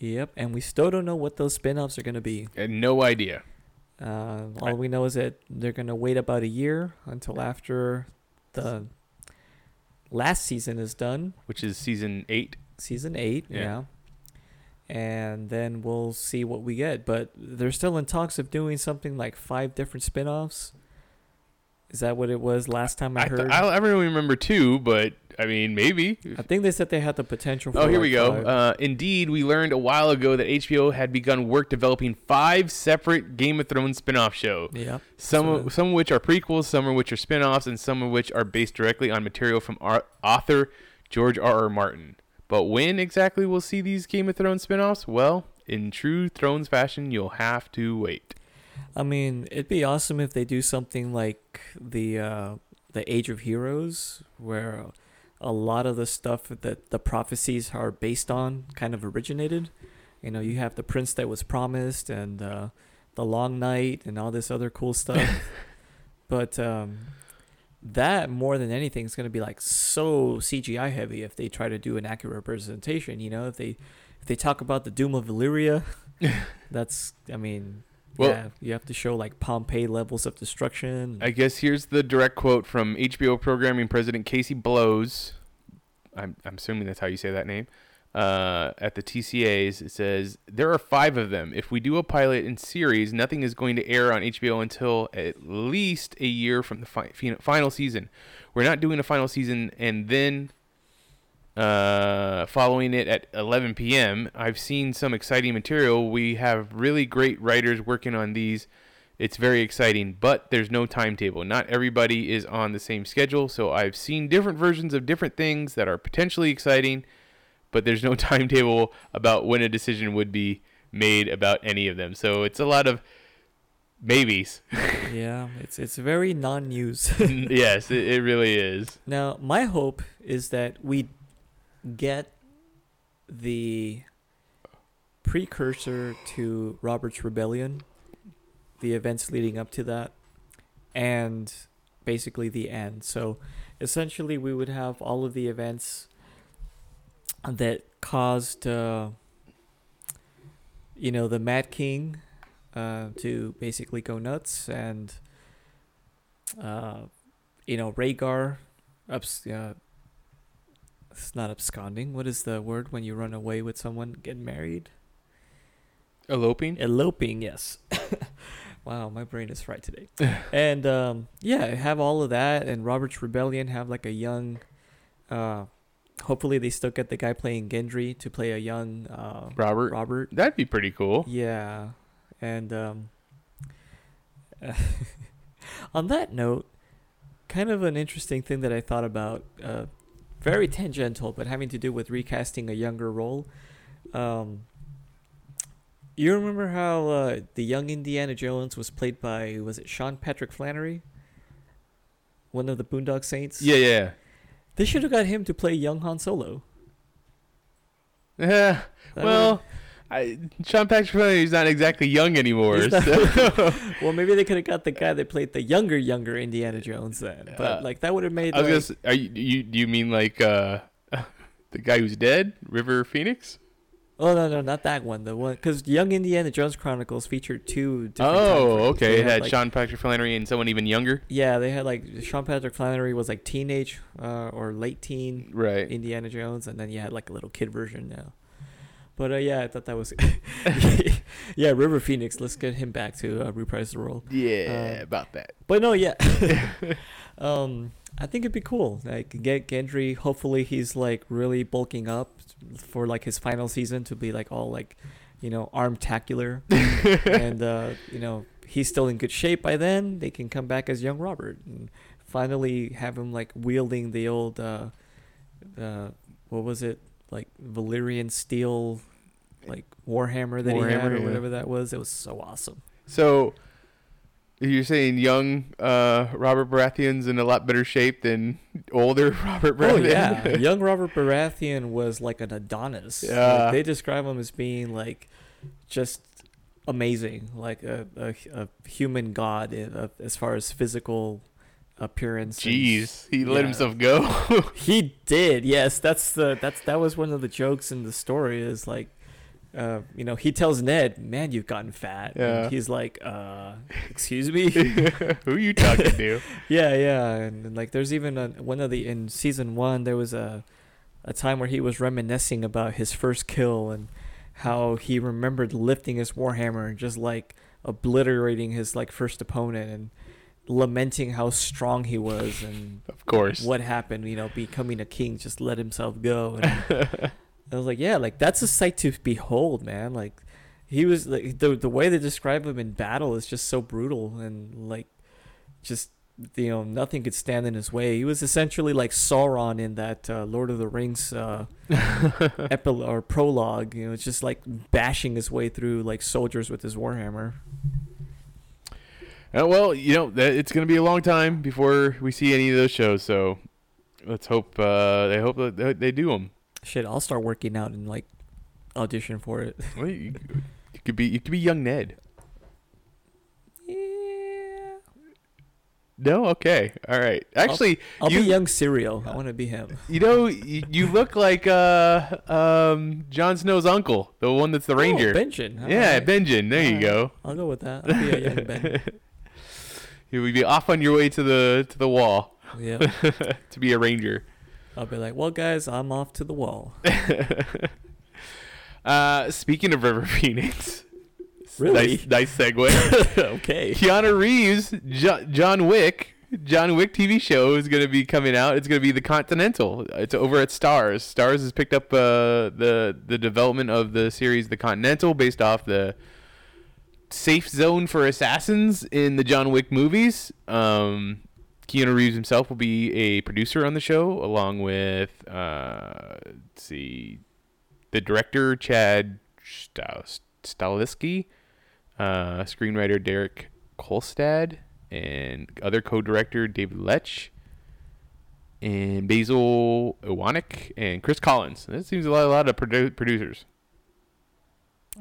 Yep, and we still don't know what those spin-offs are going to be. And no idea. Uh, all Right. we know is that they're going to wait about a year until after the last season is done, Which is season eight. season 8, Yeah. yeah. And then we'll see what we get, but they're still in talks of doing something like five different spin-offs. Is that what it was last time I, I, th- heard? I, I don't really remember two, but I mean maybe. I think they said they had the potential for Oh, here like we go. Uh, indeed, we learned a while ago that HBO had begun work developing five separate Game of Thrones spin-off show. yep. Some of, some of which are prequels, some of which are spin-offs, and some of which are based directly on material from our author George R. R. Martin. But when exactly we'll see these Game of Thrones spin-offs? Well, in true Thrones fashion, you'll have to wait. I mean, it'd be awesome if they do something like the uh, the Age of Heroes, where a lot of the stuff that the prophecies are based on kind of originated. You know, you have the prince that was promised and uh, the Long Night and all this other cool stuff. [laughs] but um, that more than anything is going to be like so CGI heavy if they try to do an accurate representation. You know, if they if they talk about the Doom of Valyria, [laughs] that's I mean, Well- yeah, you have to show like Pompeii levels of destruction. I guess here's the direct quote from HBO programming president Casey Bloys. I'm, I'm assuming that's how you say that name. Uh, at the TCAs, it says there are five of them. If we do a pilot in series, nothing is going to air on HBO until at least a year from the fi- final season. We're not doing a final season and then uh, following it at 11 p.m. I've seen some exciting material. We have really great writers working on these. It's very exciting, but there's no timetable. Not everybody is on the same schedule, so I've seen different versions of different things that are potentially exciting, but there's no [laughs] timetable about when a decision would be made about any of them. So it's a lot of maybes. [laughs] yeah, it's it's very non-news. [laughs] yes, it, it really is. Now, my hope is that we get the precursor to Robert's Rebellion, the events leading up to that, and basically the end. So, essentially, we would have all of the events that caused, uh, you know, the Mad King uh, to basically go nuts and, uh, you know, Rhaegar abs- uh, it's not absconding. What is the word when you run away with someone, get married? Eloping? Eloping, yes. [laughs] wow, my brain is fried today. [laughs] and um, yeah, have all of that, and Robert's Rebellion have like a young. Uh, hopefully, they still get the guy playing Gendry to play a young uh, Robert? Robert. That'd be pretty cool. Yeah, and um, [laughs] on that note, kind of an interesting thing that I thought about, uh, very tangential, but having to do with recasting a younger role. Um, you remember how uh, the young Indiana Jones was played by was it Sean Patrick Flanery, one of the Boondock Saints? Yeah, yeah. they should have got him to play young Han Solo. Yeah. [laughs] Well, I, Sean Patrick is not exactly young anymore. Not- so- [laughs] Well, maybe they could have got the guy that played the younger, younger Indiana Jones then. But Uh, like that would have made. I was like, gonna say, are you, you do you mean like uh, [laughs] the guy who's dead, River Phoenix? oh no, no, not that one. The one because Young Indiana Jones Chronicles featured two. Different Oh, okay. It had like, Sean Patrick Flanery and someone even younger. Yeah, they had like Sean Patrick Flanery was like teenage uh, or late teen Right. Indiana Jones, and then you had like a little kid version now. But uh, yeah, I thought that was [laughs] [laughs] yeah River Phoenix. Let's get him back to uh, reprise the role. Yeah, Uh, about that. But no, yeah. [laughs] um, I think it'd be cool. Like get Gendry. Hopefully, he's like really bulking up for like his final season to be like all like, you know, arm-tacular, and uh, you know he's still in good shape by then. They can come back as young Robert and finally have him like wielding the old, uh, uh, what was it like Valyrian steel, like Warhammer that he had or yeah. whatever that was. It was so awesome. So you're saying young uh, Robert Baratheon's in a lot better shape than older [laughs] Robert Baratheon? Oh yeah, [laughs] young Robert Baratheon was like an Adonis. Like, Yeah. they describe him as being like just amazing, like a a, a human god in, uh, as far as physical appearance. Jeez, he let Yeah. himself go. [laughs] He did. Yes, that's the that's that was one of the jokes in the story. Is like. Uh, you know, he tells Ned, "Man, you've gotten fat." Yeah. And he's like, "Uh, excuse me." [laughs] Who you talking to? [laughs] Yeah, yeah, and, and, like there's even a, one of the in season one there was a a time where he was reminiscing about his first kill and how he remembered lifting his warhammer and just like obliterating his like first opponent and lamenting how strong he was and Of course. what happened, you know, becoming a king just let himself go and [laughs] I was like, yeah, like that's a sight to behold, man. Like he was like the the way they describe him in battle is just so brutal and like just you know nothing could stand in his way. He was essentially like Sauron in that uh, Lord of the Rings uh, [laughs] epilogue or prologue. You know, it's just like bashing his way through like soldiers with his warhammer. Uh, well, you know, it's going to be a long time before we see any of those shows. So let's hope uh, they hope that they- do them. Shit, I'll start working out and like audition for it. [laughs] Well, you, you could be you could be young Ned. yeah, No, okay, all right. Actually, I'll you be young Serial. I want to be him. you know you, you look like uh um Jon Snow's uncle, the one that's the ranger. Oh, Benjen. All yeah, right. Benjen. There you All go. I'll go with that. I'll be a young Ben. [laughs] You would be off on your way to the to the wall Yeah. [laughs] to be a ranger. I'll be like, well, guys, I'm off to the wall. [laughs] Uh, speaking of River [laughs] Phoenix, Really? nice, nice segue. okay. Keanu Reeves, jo- John Wick, John Wick TV show is going to be coming out. It's going to be the Continental. It's over at Starz. Starz has picked up uh, the the development of the series The Continental, based off the safe zone for assassins in the John Wick movies. Um, Keanu Reeves himself will be a producer on the show, along with uh, let's see, the director Chad Stal- Stahelski, uh, screenwriter Derek Kolstad, and other co-director David Leitch, and Basil Iwanyk, and Chris Collins. That seems a lot, a lot of produ- producers.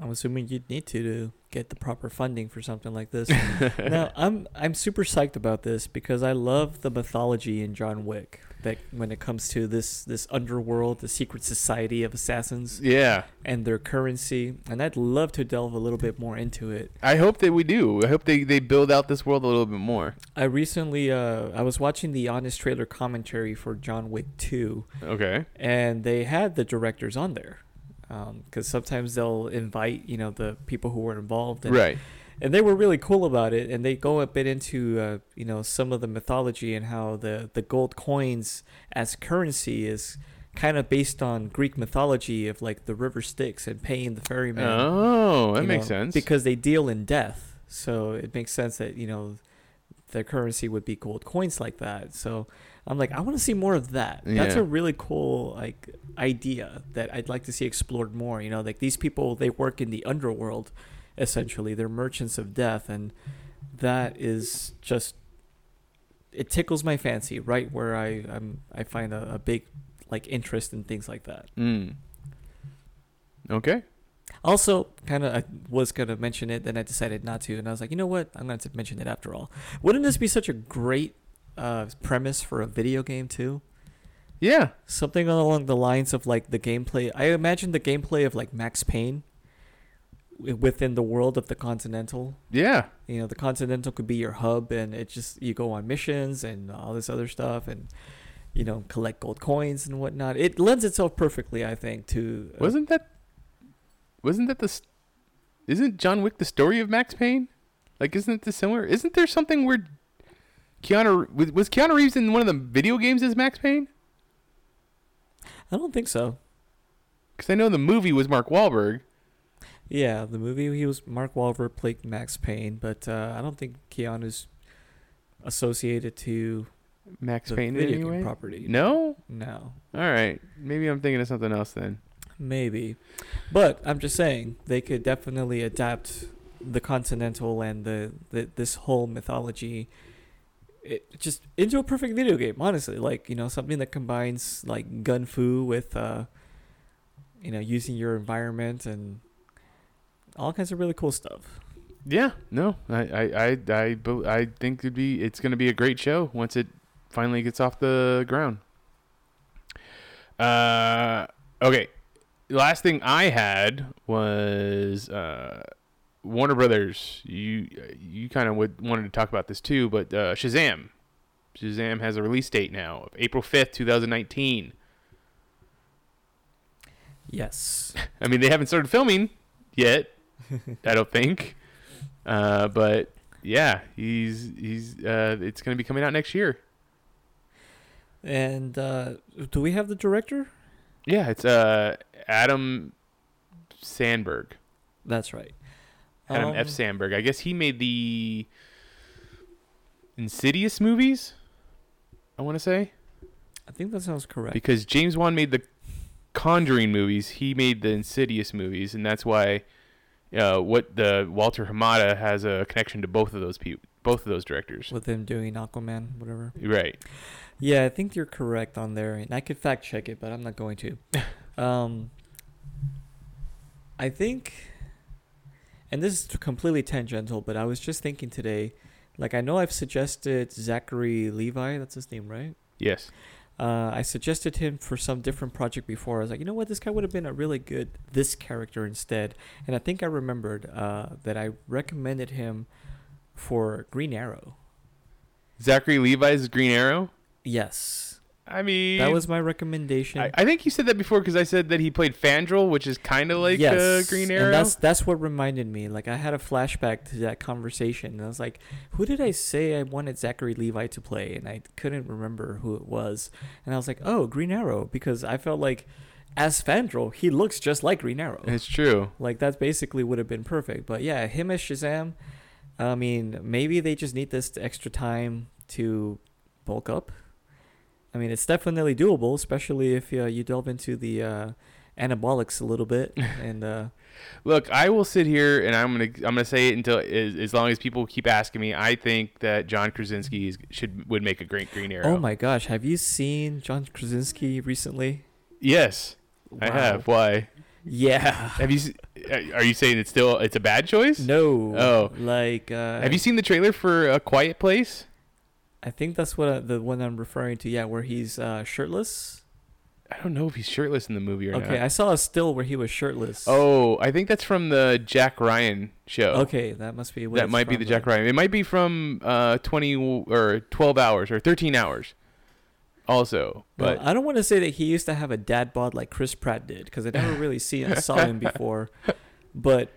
I'm assuming you'd need to to get the proper funding for something like this. [laughs] now, I'm I'm super psyched about this because I love the mythology in John Wick. That when it comes to this this underworld, the secret society of assassins Yeah, and their currency, and I'd love to delve a little bit more into it. I hope that we do. I hope they, they build out this world a little bit more. I recently uh I was watching the honest trailer commentary for John Wick 2 Okay. and they had the directors on there. Because sometimes they'll invite, you know, the people who were involved, and Right. and they were really cool about it and they go a bit into uh, you know some of the mythology and how the the gold coins as currency is kind of based on greek mythology of like the river styx and paying the ferryman Oh, that makes know, sense. because they deal in death so it makes sense that you know their currency would be gold coins like that so i'm like i want to see more of that that's Yeah. a really cool like idea that i'd like to see explored more you know like these people they work in the underworld essentially they're merchants of death and that is just it tickles my fancy right where i i'm i find a, a big like interest in things like that Mm. Okay. also, kind of, I was gonna mention it, then I decided not to, and I was like, you know what? I'm going to mention it after all. Wouldn't this be such a great uh, premise for a video game too? Yeah. Something along the lines of like the gameplay. I imagine the gameplay of like Max Payne within the world of the Continental. Yeah. You know, the Continental could be your hub, and it just you go on missions and all this other stuff, and you know, collect gold coins and whatnot. It lends itself perfectly, I think, to uh, Wasn't that? Wasn't that the? s- Isn't John Wick the story of Max Payne? Like, isn't it the similar? Isn't there something where Keanu was Keanu Reeves in one of the video games as Max Payne? I don't think so. Because I know the movie was Mark Wahlberg. Yeah, the movie he was Mark Wahlberg played Max Payne, but uh, I don't think Keanu's associated to Max the Payne video anyway. game property. No. No, All right. Maybe I'm thinking of something else then. maybe, but I'm just saying they could definitely adapt the Continental and the, the this whole mythology. It just into a perfect video game, honestly. Like you know, something that combines like gun fu with, uh, you know, using your environment and all kinds of really cool stuff. Yeah. No. I I I I, I think it'd be it's gonna be a great show once it finally gets off the ground. Uh. Okay. Last thing I had was uh, Warner Brothers. You you kind of would wanted to talk about this too, but uh, Shazam. Shazam has a release date now of April fifth, two thousand nineteen. Yes. [laughs] I mean, they haven't started filming yet. [laughs] I don't think. Uh, but yeah, he's he's uh, it's gonna be coming out next year. And uh, do we have the director? Yeah, it's uh Adam Sandberg. That's right. Adam Um, F. Sandberg. I guess he made the Insidious movies. I want to say I think that sounds correct. because James Wan made the Conjuring movies, he made the Insidious movies, and that's why uh, what the Walter Hamada has a connection to both of those people, both of those directors. with him doing Aquaman, whatever. Right. Yeah, I think you're correct on there, and I could fact check it, but I'm not going to. [laughs] um, I think, and this is completely tangential, but I was just thinking today, like I know I've suggested Zachary Levi, that's his name, right? Yes. Uh, I suggested him for some different project before. I was like, you know what, this guy would have been a really good this character instead. And I think I remembered uh, that I recommended him for Green Arrow. Zachary Levi's Green Arrow. Yes, I mean, that was my recommendation. I, I think you said that before because I said that he played Fandral, which is kind of like uh, Green Arrow. And that's that's what reminded me. Like I had a flashback to that conversation, and I was like, "Who did I say I wanted Zachary Levi to play?" And I couldn't remember who it was. And I was like, "Oh, Green Arrow," because I felt like, as Fandral, he looks just like Green Arrow. it's true. Like that basically would have been perfect. But yeah, him as Shazam. I mean, maybe they just need this extra time to bulk up. I mean, it's definitely doable, especially if uh, you delve into the uh, anabolics a little bit [laughs] and. Uh, Look, I will sit here and I'm gonna I'm gonna say it until as, as long as people keep asking me. I think that John Krasinski is, should would make a great Green Arrow. Oh my gosh, have you seen John Krasinski recently? Yes, I have. Why? Yeah. Have you? Are you saying it's still it's a bad choice? No. Oh. Like uh Have you seen the trailer for A Quiet Place? I think that's what uh, the one I'm referring to. Yeah, where he's uh shirtless. I don't know if he's shirtless in the movie or Okay, not. Okay, I saw a still where he was shirtless. Oh, I think that's from the Jack Ryan show. Okay, that must be what that might be the Jack. Ryan. It might be from uh 20 or 12 hours or 13 hours. Also, Well, but I don't want to say that he used to have a dad bod like Chris Pratt did because I never [laughs] really see saw him before. [laughs] But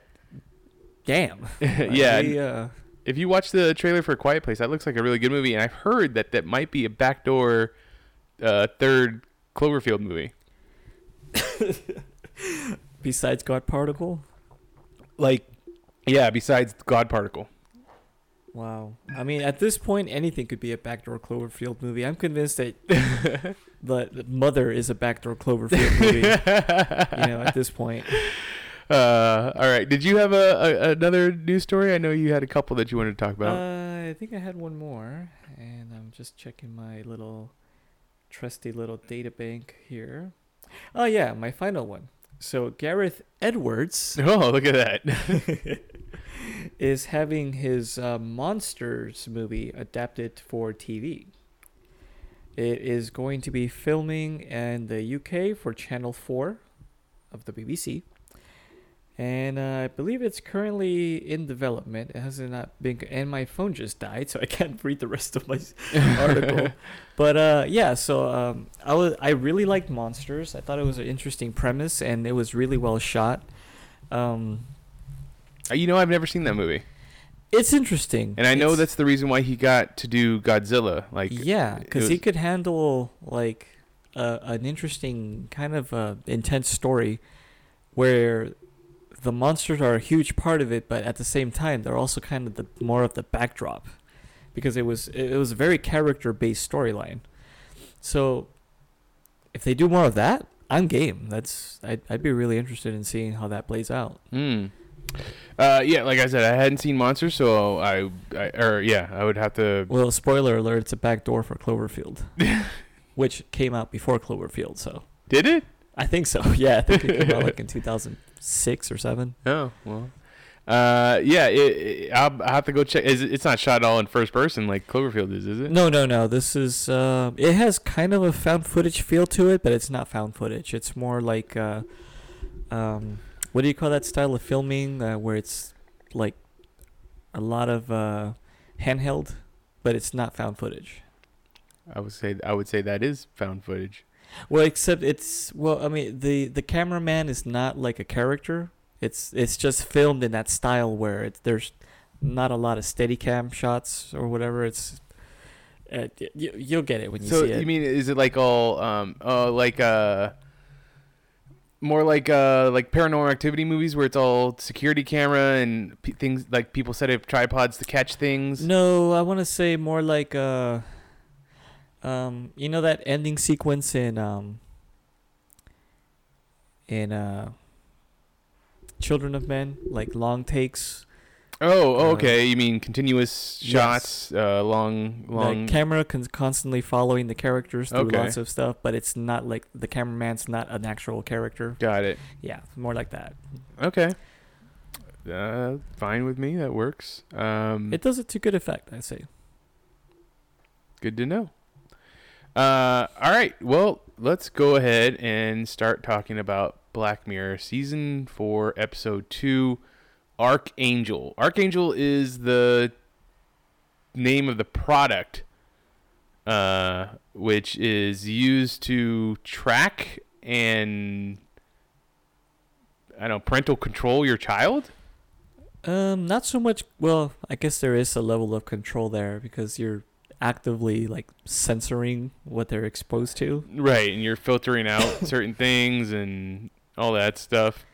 damn, [laughs] yeah, he, uh, if you watch the trailer for Quiet Place, that looks like a really good movie, and I've heard that that might be a backdoor uh, third Cloverfield movie. [laughs] besides God Particle. Like, yeah, besides God Particle. Wow. I mean, at this point, anything could be a backdoor Cloverfield movie. I'm convinced that [laughs] the, the Mother is a backdoor Cloverfield movie. [laughs] you know, at this point. Uh, all right. Did you have a, a another news story? I know you had a couple that you wanted to talk about. Uh, I think I had one more, and I'm just checking my little trusty little data bank here. Oh yeah, my final one. So Gareth Edwards [laughs] oh, look at that. [laughs] is having his uh, Monsters movie adapted for TV. It is going to be filming in the UK for Channel 4 of the BBC. And uh, I believe it's currently in development. It has not been, and my phone just died, [laughs] so I can't read the rest of my article. [laughs] But uh, yeah, so um, I was I really liked Monsters. I thought it was an interesting premise, and it was really well shot. Um, Uh, you know, I've never seen that movie, it's interesting, and I know It's- that's the reason why he got to do Godzilla. Like, yeah, because he could handle like uh, an interesting kind of uh, intense story, where the monsters are a huge part of it, but at the same time they're also kind of the more of the backdrop, because it was it was a very character based storyline. So, if they do more of that, I'm game. That's I'd I'd be really interested in seeing how that plays out. Mm. Uh, yeah, like I said, I hadn't seen Monsters, so I, I, or yeah, I would have to. Well, spoiler alert: it's a backdoor for Cloverfield, [laughs] which came out before Cloverfield, so. Did it? I think so. [laughs] Yeah, I think it came out like in [laughs] 2006 or seven. Oh well. Uh, yeah, it, it, I'll, I'll have to go check. Is it, it's not shot all in first person like Cloverfield is, is it? No, no, no. This is. Uh, it has kind of a found footage feel to it, but it's not found footage. It's more like. Uh, um, what do you call that style of filming uh, where it's like a lot of uh, handheld, but it's not found footage. I would say I would say that is found footage. Well, except it's well, I mean the the cameraman is not like a character. It's it's just filmed in that style where it, there's not a lot of steady cam shots or whatever. It's uh, y- y- you'll get it when you so see it. So you mean is it like all um uh like uh more like uh like paranormal activity movies where it's all security camera and p- things like people set up tripods to catch things. No, I want to say more like uh, um, you know that ending sequence in um, in uh, Children of Men, like long takes. Oh, Uh, okay. You mean continuous yes. shots, uh, long, long. The camera con- constantly following the characters through Okay. lots of stuff, but it's not like the cameraman's not an actual character. Got it. Yeah, more like that. Okay. Uh, fine with me. That works. Um, It does it to good effect, I say. good to know. Uh, all right. Well, let's go ahead and start talking about Black Mirror season four, episode two, Archangel. Archangel is the name of the product, uh, which is used to track and I don't know parental control your child. Um, not so much. Well, I guess there is a level of control there because you're actively like censoring what they're exposed to. Right, and you're filtering out [laughs] certain things and all that stuff.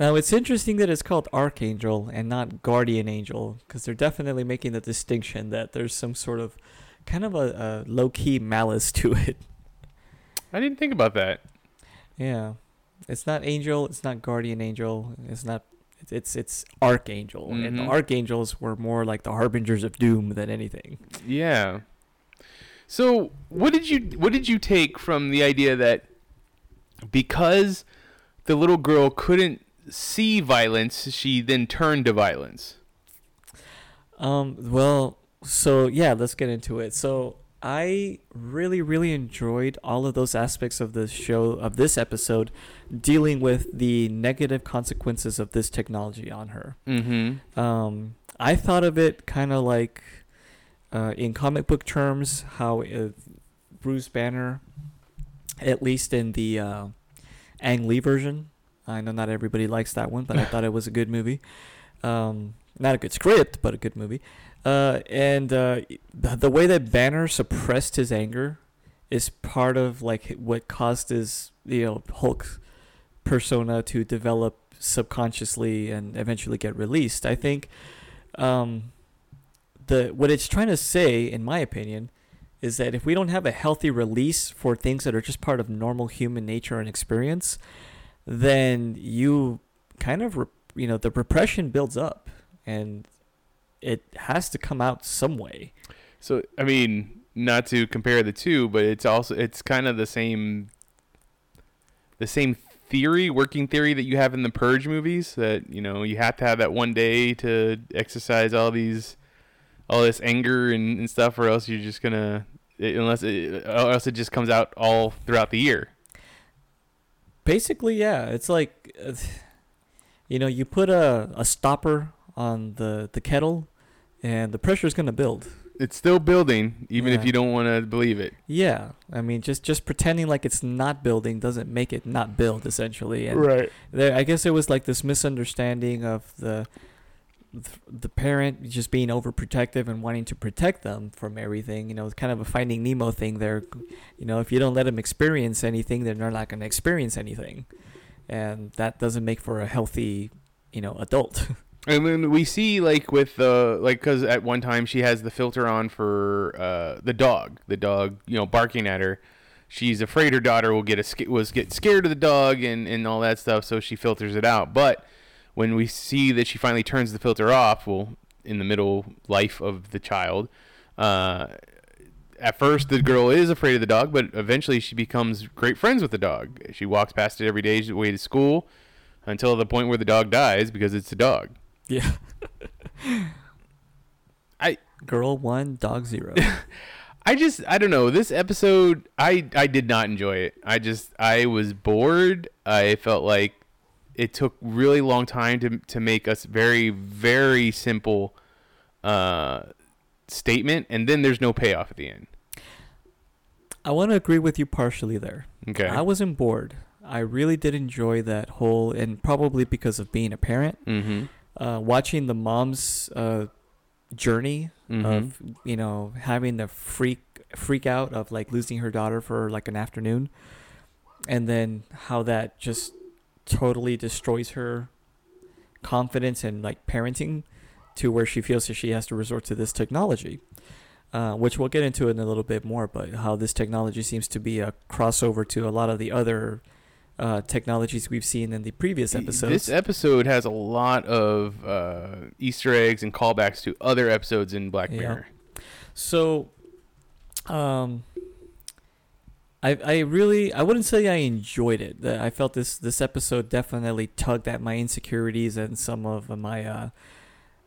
Now it's interesting that it's called Archangel and not Guardian Angel because they're definitely making the distinction that there's some sort of kind of a, a low key malice to [laughs] it. I didn't think about that. Yeah, it's not Angel. It's not Guardian Angel. It's not. It's it's, it's Archangel, and the Mhm. Archangels were more like the harbingers of doom than anything. Yeah. So, what did you what did you take from the idea that because the little girl couldn't see violence, she then turned to violence? Um. Well. So yeah, let's get into it. So I really, really enjoyed all of those aspects of the show of this episode, dealing with the negative consequences of this technology on her. Mm-hmm. Um. I thought of it kind of like, uh, in comic book terms, how uh, Bruce Banner, at least in the uh, Ang Lee version. I know not everybody likes that one, but I [laughs] thought it was a good movie. Um, not a good script, but a good movie. Uh, and uh, the, way that Banner suppressed his anger is part of like what caused his you know Hulk persona to develop subconsciously and eventually get released. I think um, the what it's trying to say, in my opinion, is that if we don't have a healthy release for things that are just part of normal human nature and experience, then you kind of re- you know the repression builds up and it has to come out some way. So, I mean, not to compare the two, but it's also it's kind of the same the same theory, working theory that you have in the Purge movies that, you know, you have to have that one day to exercise all these all this anger and, and stuff or else you're just going to unless it, or else it just comes out all throughout the year. Basically, yeah, it's like uh, [sighs] you know, you put a, a stopper on the the kettle and the pressure is going to build. It's still building even if you don't want to believe it. Yeah, I mean, just just pretending like it's not building doesn't make it not build. Essentially, and Right. there, I guess it was like this misunderstanding of the the parent just being overprotective and wanting to protect them from everything. You know, it's kind of a Finding Nemo thing there. You know, if you don't let them experience anything, then they're not going to experience anything, and that doesn't make for a healthy, you know, adult. [laughs] And then we see like with the like because at one time she has the filter on for uh, the dog, the dog you know barking at her. She's afraid her daughter will get a was get scared of the dog and and all that stuff, so she filters it out. But when we see that she finally turns the filter off, well, in the middle life of the child, uh, at first the girl is afraid of the dog, but eventually she becomes great friends with the dog. She walks past it every day way to school until the point where the dog dies because it's a dog. Yeah. [laughs] I- girl one, dog zero. [laughs] I just I don't know. This episode I I did not enjoy it. I just I was bored. I felt like it took really long time to to make us very very simple uh statement and then there's no payoff at the end. I want to agree with you partially there. Okay. I wasn't bored. I really did enjoy that whole, and probably because of being a parent, mhm. Uh, watching the mom's uh, journey Mhm. of you know having the freak freak out of like losing her daughter for like an afternoon, and then how that just totally destroys her confidence and like parenting to where she feels that she has to resort to this technology. Uh, which we'll get into in a little bit more, but how this technology seems to be a crossover to a lot of the other uh, technologies we've seen in the previous episodes. This episode has a lot of uh, Easter eggs and callbacks to other episodes in Black Yeah. Mirror. So, um, I I really I wouldn't say I enjoyed it. I felt this this episode definitely tugged at my insecurities and some of my uh,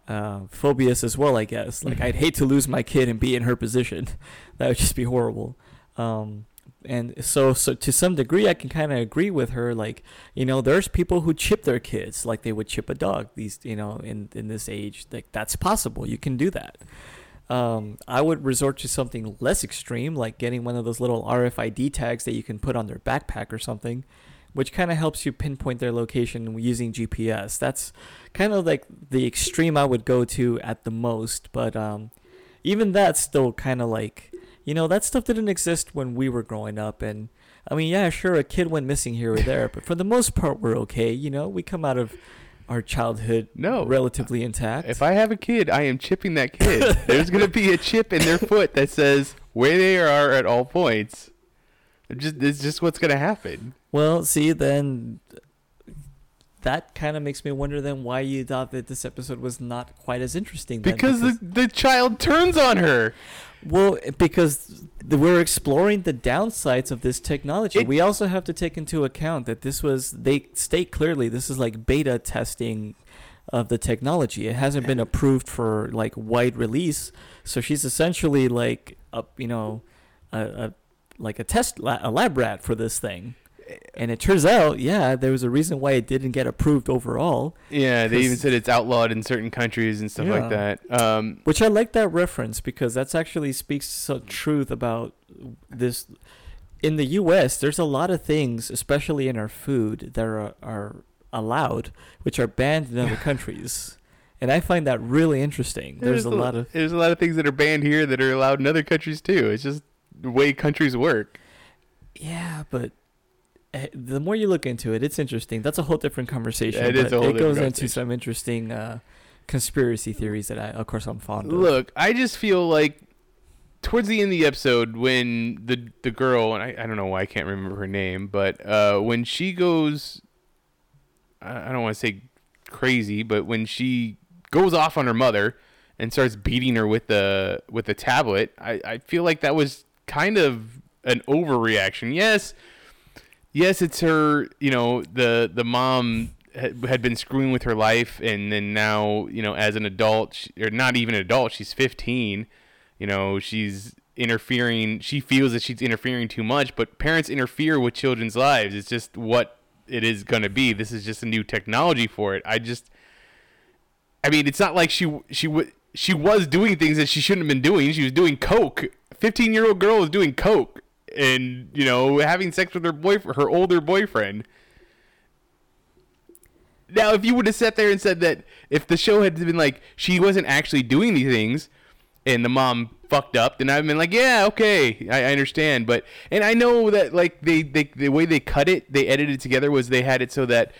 uh, phobias as well. I guess like [laughs] I'd hate to lose my kid and be in her position. [laughs] that would just be horrible. Um, and so so to some degree I can kind of agree with her. Like you know, there's people who chip their kids like they would chip a dog. These you know in in this age like that's possible. You can do that. Um, I would resort to something less extreme, like getting one of those little RFID tags that you can put on their backpack or something, which kind of helps you pinpoint their location using GPS. That's kind of like the extreme I would go to at the most, but um, even that's still kind of like, you know, that stuff didn't exist when we were growing up. And I mean, yeah, sure, a kid went missing here or there, but for the most part, we're okay. You know, we come out of our childhood No. relatively intact. If I have a kid, I am chipping that kid. There's gonna be a chip in their foot that says where they are at all points. It just it's just what's gonna happen. Well, see, then that kind of makes me wonder then why you thought that this episode was not quite as interesting. Then, Because the, the child turns on her. Well, because we're exploring the downsides of this technology. It- we also have to take into account that this was they state clearly this is like beta testing of the technology. It hasn't been approved for like wide release. So she's essentially like a you know a, a like a test la- a lab rat for this thing. And it turns out, yeah, there was a reason why it didn't get approved overall. Yeah, they even said it's outlawed in certain countries and stuff like that. Um, Which I like that reference because that's actually speaks some truth about this. In the U.S., there's a lot of things, especially in our food, that are, are allowed, which are banned in other [laughs] countries, and I find that really interesting. There's, a lot of there's a lot of things that are banned here that are allowed in other countries too. It's just the way countries work. yeah, but the more you look into it, it's interesting. That's a whole different conversation. Yeah, it is a whole it goes into some interesting uh, conspiracy theories that I, of course, I'm fond of. Look, I just feel like towards the end of the episode when the the girl and I, I don't know why I can't remember her name, but uh, when she goes, I, I don't want to say crazy, but when she goes off on her mother and starts beating her with the with the tablet, I, I feel like that was kind of an overreaction. Yes, yes, it's her. You know, the the mom had, been screwing with her life, and then now, you know, as an adult, she, or not even an adult, she's 15. You know, she's interfering. She feels that she's interfering too much, but parents interfere with children's lives. It's just what it is going to be. This is just a new technology for it. I just, I mean, it's not like she she would she was doing things that she shouldn't have been doing. She was doing coke. 15 year old girl was doing coke and you know having sex with her boyfriend, her older boyfriend. Now, if you would have sat there and said that if the show had been like she wasn't actually doing these things, and the mom fucked up, then I've been like, yeah, okay, I, I understand. But and I know that like they, they the way they cut it, they edited it together was they had it so that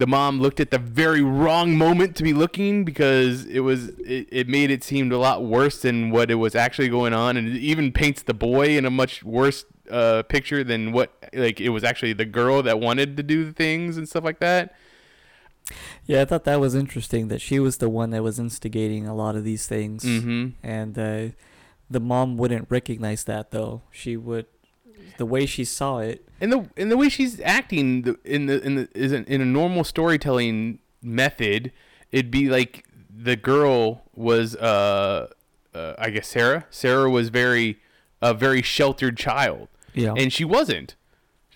the mom looked at the very wrong moment to be looking because it was it, it made it seem a lot worse than what it was actually going on, and it even paints the boy in a much worse uh, picture than what like it was actually the girl that wanted to do the things and stuff like that. Yeah, I thought that was interesting that she was the one that was instigating a lot of these things. Mm-hmm. and uh, the mom wouldn't recognize that though. She would, the way she saw it. and the and the way she's acting the- in the in the is in, in a normal storytelling method, it'd be like the girl was uh, uh I guess Sarah. Sarah was very a very sheltered child, Yeah, and she wasn't.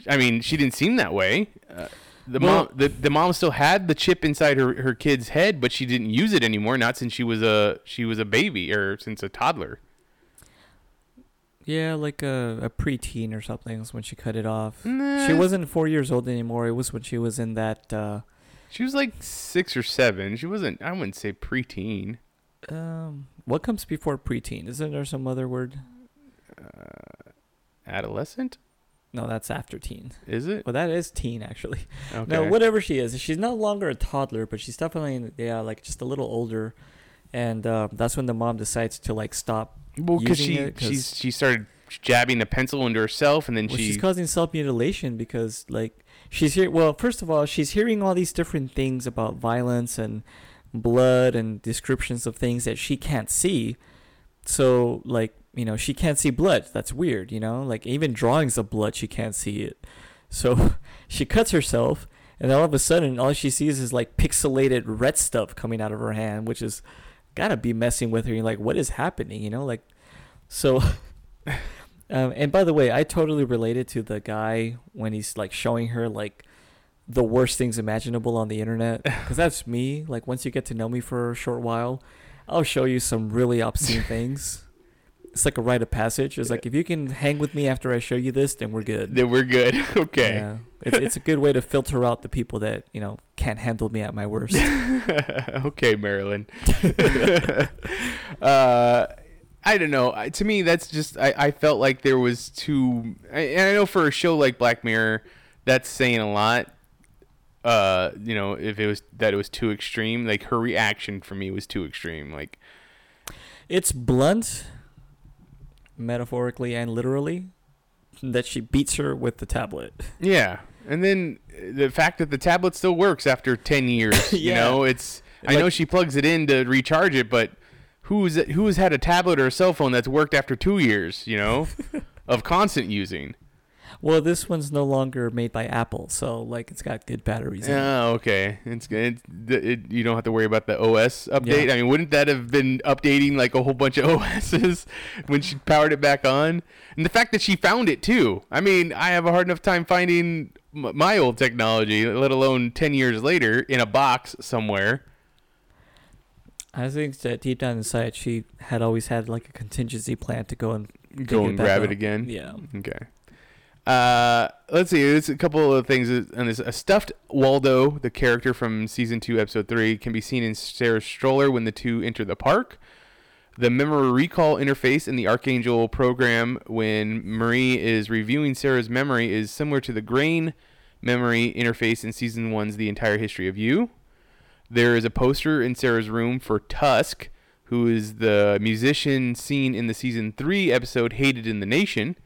I mean, she didn't seem that way. Uh, the Well- mom the, the mom still had the chip inside her, her kid's head, but she didn't use it anymore. Not since she was a she was a baby or since a toddler. Yeah, like a, a preteen or something is when she cut it off. Nah. She wasn't four years old anymore. It was when she was in that. Uh, She was like six or seven. She wasn't. I wouldn't say preteen. um, what comes before preteen? Isn't there some other word? Uh, adolescent. No, that's after teen. Is it? Well, that is teen actually. Okay. No, whatever she is, she's no longer a toddler, but she's definitely yeah, like just a little older, and uh, that's when the mom decides to like stop. Well, because she she's she started jabbing the pencil into herself, and then Well, she she's causing self mutilation because like she's here. Well, first of all, she's hearing all these different things about violence and blood and descriptions of things that she can't see. So like you know she can't see blood. That's weird. You know like even drawings of blood she can't see it. So [laughs] she cuts herself. And all of a sudden, all she sees is like pixelated red stuff coming out of her hand, which is gotta be messing with her. You're like, what is happening? You know, like, so. [laughs] um, and by the way, I totally related to the guy when he's like showing her like the worst things imaginable on the internet, [laughs] because that's me. Like, once you get to know me for a short while, I'll show you some really obscene [laughs] things. It's like a rite of passage. It's like if you can hang with me after I show you this, then we're good. then we're good. [laughs] okay. Yeah. It's, it's a good way to filter out the people that, you know, can't handle me at my worst. [laughs] okay, Marilyn. [laughs] uh, I don't know. I- To me, that's just I, I felt like there was too. I, and I know for a show like Black Mirror, that's saying a lot. Uh, you know, if it was that it was too extreme, like her reaction for me was too extreme. Like, It's blunt, metaphorically and literally, that she beats her with the tablet. [laughs] yeah, and then the fact that the tablet still works after ten years. [laughs] You know, it's. I Like- know she plugs it in to recharge it, but who's who's had a tablet or a cell phone that's worked after two years? You know, [laughs] of constant using. Well, this one's no longer made by Apple, so like it's got good batteries. in it. Oh, okay. It's good. It, it, you don't have to worry about the OS update. Yeah. I mean, wouldn't that have been updating like a whole bunch of [laughs] OSs when she powered it back on? And the fact that she found it too. I mean, I have a hard enough time finding my old technology, let alone 10 years later in a box somewhere. I think that deep down inside, she had always had like a contingency plan to go and Go and grab up. it again. Yeah. Okay. Uh, let's see. There's a couple of things this. A stuffed Waldo, the character from season two, episode three, can be seen in Sarah's stroller when the two enter the park. The memory recall interface in the Arkangel program when Marie is reviewing Sarah's memory is similar to the grain memory interface in season one's The Entire History of You. There is a poster in Sarah's room for Tusk, who is the musician seen in the season three episode Hated in the Nation.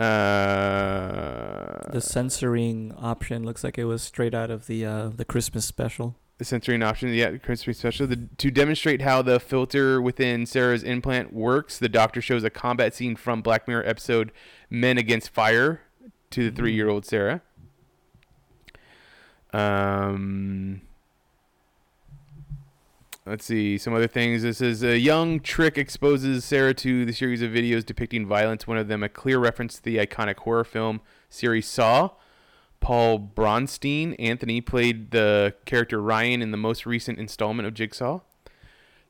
Uh, The censoring option looks like it was straight out of the uh, the Christmas special. the censoring option, yeah, Christmas special. The, to demonstrate how the filter within Sarah's implant works, the doctor shows a combat scene from Black Mirror episode "Men Against Fire" to the three-year-old Sarah. Um, let's see some other things. This is a young trick exposes Sarah to the series of videos depicting violence. One of them, a clear reference to the iconic horror film series Saw. Paul Braunstein, Anthony, played the character Ryan in the most recent installment of Jigsaw.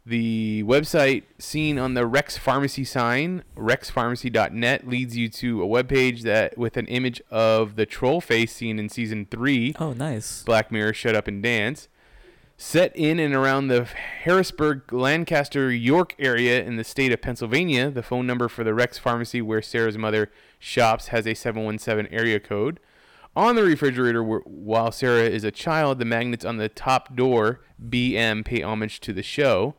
The website seen on the Rex Pharmacy sign, rexpharmacy.net, leads you to a webpage that with an image of the troll face seen in season three, Oh, nice. Black Mirror, Shut Up and Dance. Set in and around the Harrisburg, Lancaster, York area in the state of Pennsylvania, the phone number for the Rex Pharmacy where Sarah's mother shops has a 717 area code. On the refrigerator, while Sarah is a child, the magnets on the top door, BM, pay homage to the show.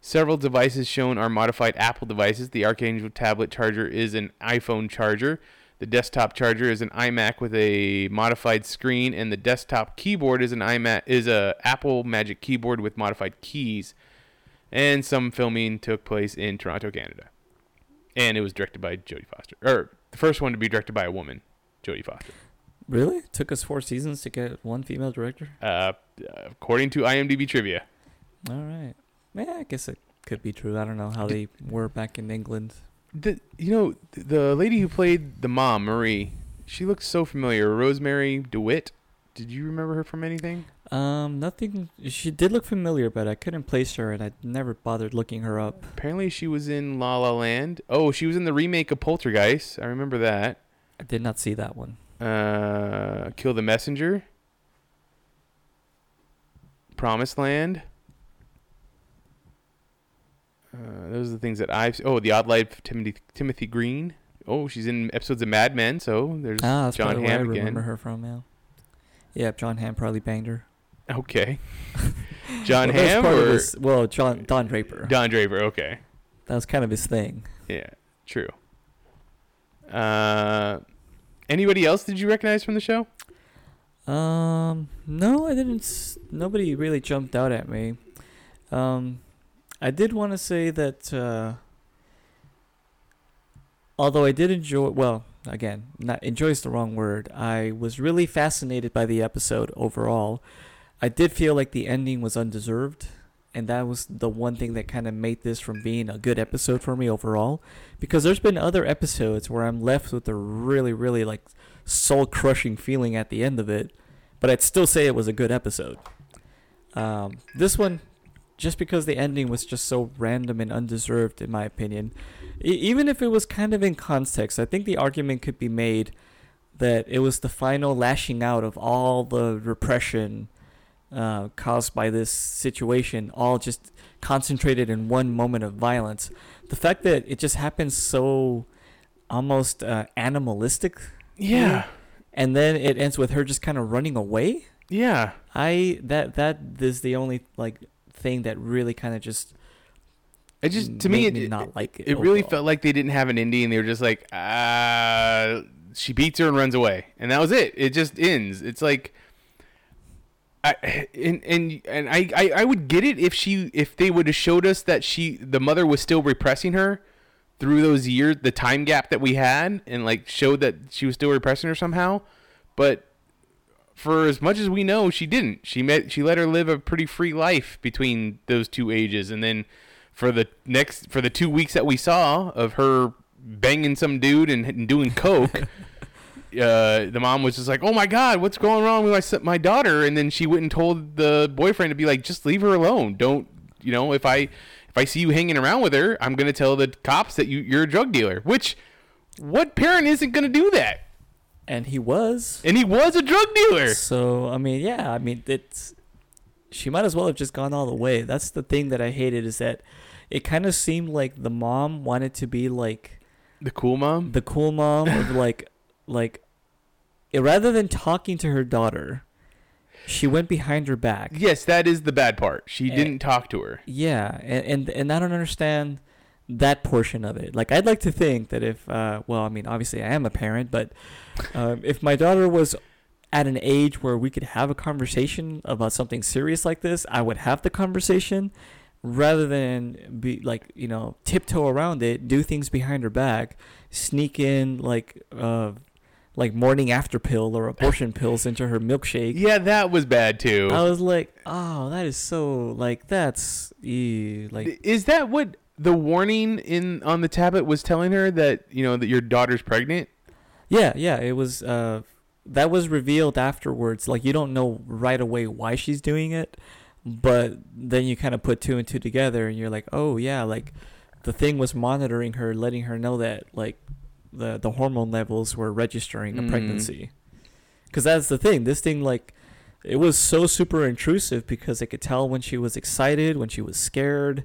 Several devices shown are modified Apple devices. The Arkangel tablet charger is an iPhone charger. The desktop charger is an iMac with a modified screen, and the desktop keyboard is an iMac is a Apple Magic keyboard with modified keys. And some filming took place in Toronto, Canada, and it was directed by Jodie Foster, or the first one to be directed by a woman, Jodie Foster. Really? Took us four seasons to get one female director. Uh, according to IMDb trivia. All right. Yeah, I guess it could be true. I don't know how they were back in England. The you know the lady who played the mom Marie, she looks so familiar. Rosemarie DeWitt. Did you remember her from anything? Um, nothing. She did look familiar, but I couldn't place her, and I never bothered looking her up. Apparently, she was in La La Land. Oh, she was in the remake of Poltergeist. I remember that. I did not see that one. Uh, Kill the Messenger. Promised Land. Uh, those are the things that I've. Oh, The Odd Life of Timothy Timothy Green. oh, she's in episodes of Mad Men, so there's Ah, that's John probably where I Hamm remember again. her from. Yeah. Yeah, Jon Hamm probably banged her. Okay. [laughs] John well, Hamm or his- well, John Don Draper. Don Draper? Okay. that was kind of his thing. Yeah, true. Uh, anybody else did you recognize from the show? Um, no, I didn't. s- Nobody really jumped out at me. Um, I did want to say that. Uh, although I did enjoy, well, again, not enjoy is the wrong word. I was really fascinated by the episode overall. I did feel like the ending was undeserved, and that was the one thing that kind of made this from being a good episode for me overall. Because there's been other episodes where I'm left with a really, really like soul crushing feeling at the end of it, but I'd still say it was a good episode. Um, this one, just because the ending was just so random and undeserved, in my opinion, e- even if it was kind of in context, I think the argument could be made that it was the final lashing out of all the repression uh, caused by this situation, all just concentrated in one moment of violence. The fact that it just happens so almost uh, animalistic Yeah, and then it ends with her just kind of running away. yeah. I that that is the only like thing that really kind of just It just to me, it, me not like it. it really felt like they didn't have an indie, and They were just like, ah, she beats her and runs away, and that was it. It just ends. It's like, I and and and I I, I would get it if she if they would have showed us that she the mother was still repressing her through those years, the time gap that we had, and like showed that she was still repressing her somehow, but. For as much as we know, she didn't. She met. She let her live a pretty free life between those two ages, and then for the next for the two weeks that we saw of her banging some dude and, and doing coke, [laughs] uh, the mom was just like, "Oh my god, what's going wrong with my son- my daughter?" And then she went and told the boyfriend to be like, "Just leave her alone. Don't you know if I if I see you hanging around with her, I'm gonna tell the cops that you you're a drug dealer." Which what parent isn't gonna do that? And he was. And he was a drug dealer. So I mean, yeah, I mean it's. She might as well have just gone all the way. That's the thing that I hated is that it kind of seemed like the mom wanted to be like The cool mom. the cool mom of [laughs] like like eh, rather than talking to her daughter, she went behind her back. Yes, that is the bad part. She Eh. didn't talk to her. Yeah, and, and and I don't understand that portion of it. Like I'd like to think that if uh well, I mean obviously I am a parent, but um, if my daughter was at an age where we could have a conversation about something serious like this, I would have the conversation rather than be like, you know, tiptoe around it, do things behind her back, sneak in like uh like morning after pill or abortion pills into her milkshake. Yeah, that was bad too. I was like, "Oh, that is so like that's ew, like is that what the warning in on the tablet was telling her that you know that your daughter's pregnant? Yeah, yeah, it was uh that was revealed afterwards. Like you don't know right away why she's doing it, but then you kind of put two and two together and you're like, "Oh, yeah, like the thing was monitoring her, letting her know that like the the hormone levels were registering a Mm. pregnancy." Cuz that's the thing. This thing like it was so super intrusive because it could tell when she was excited, when she was scared.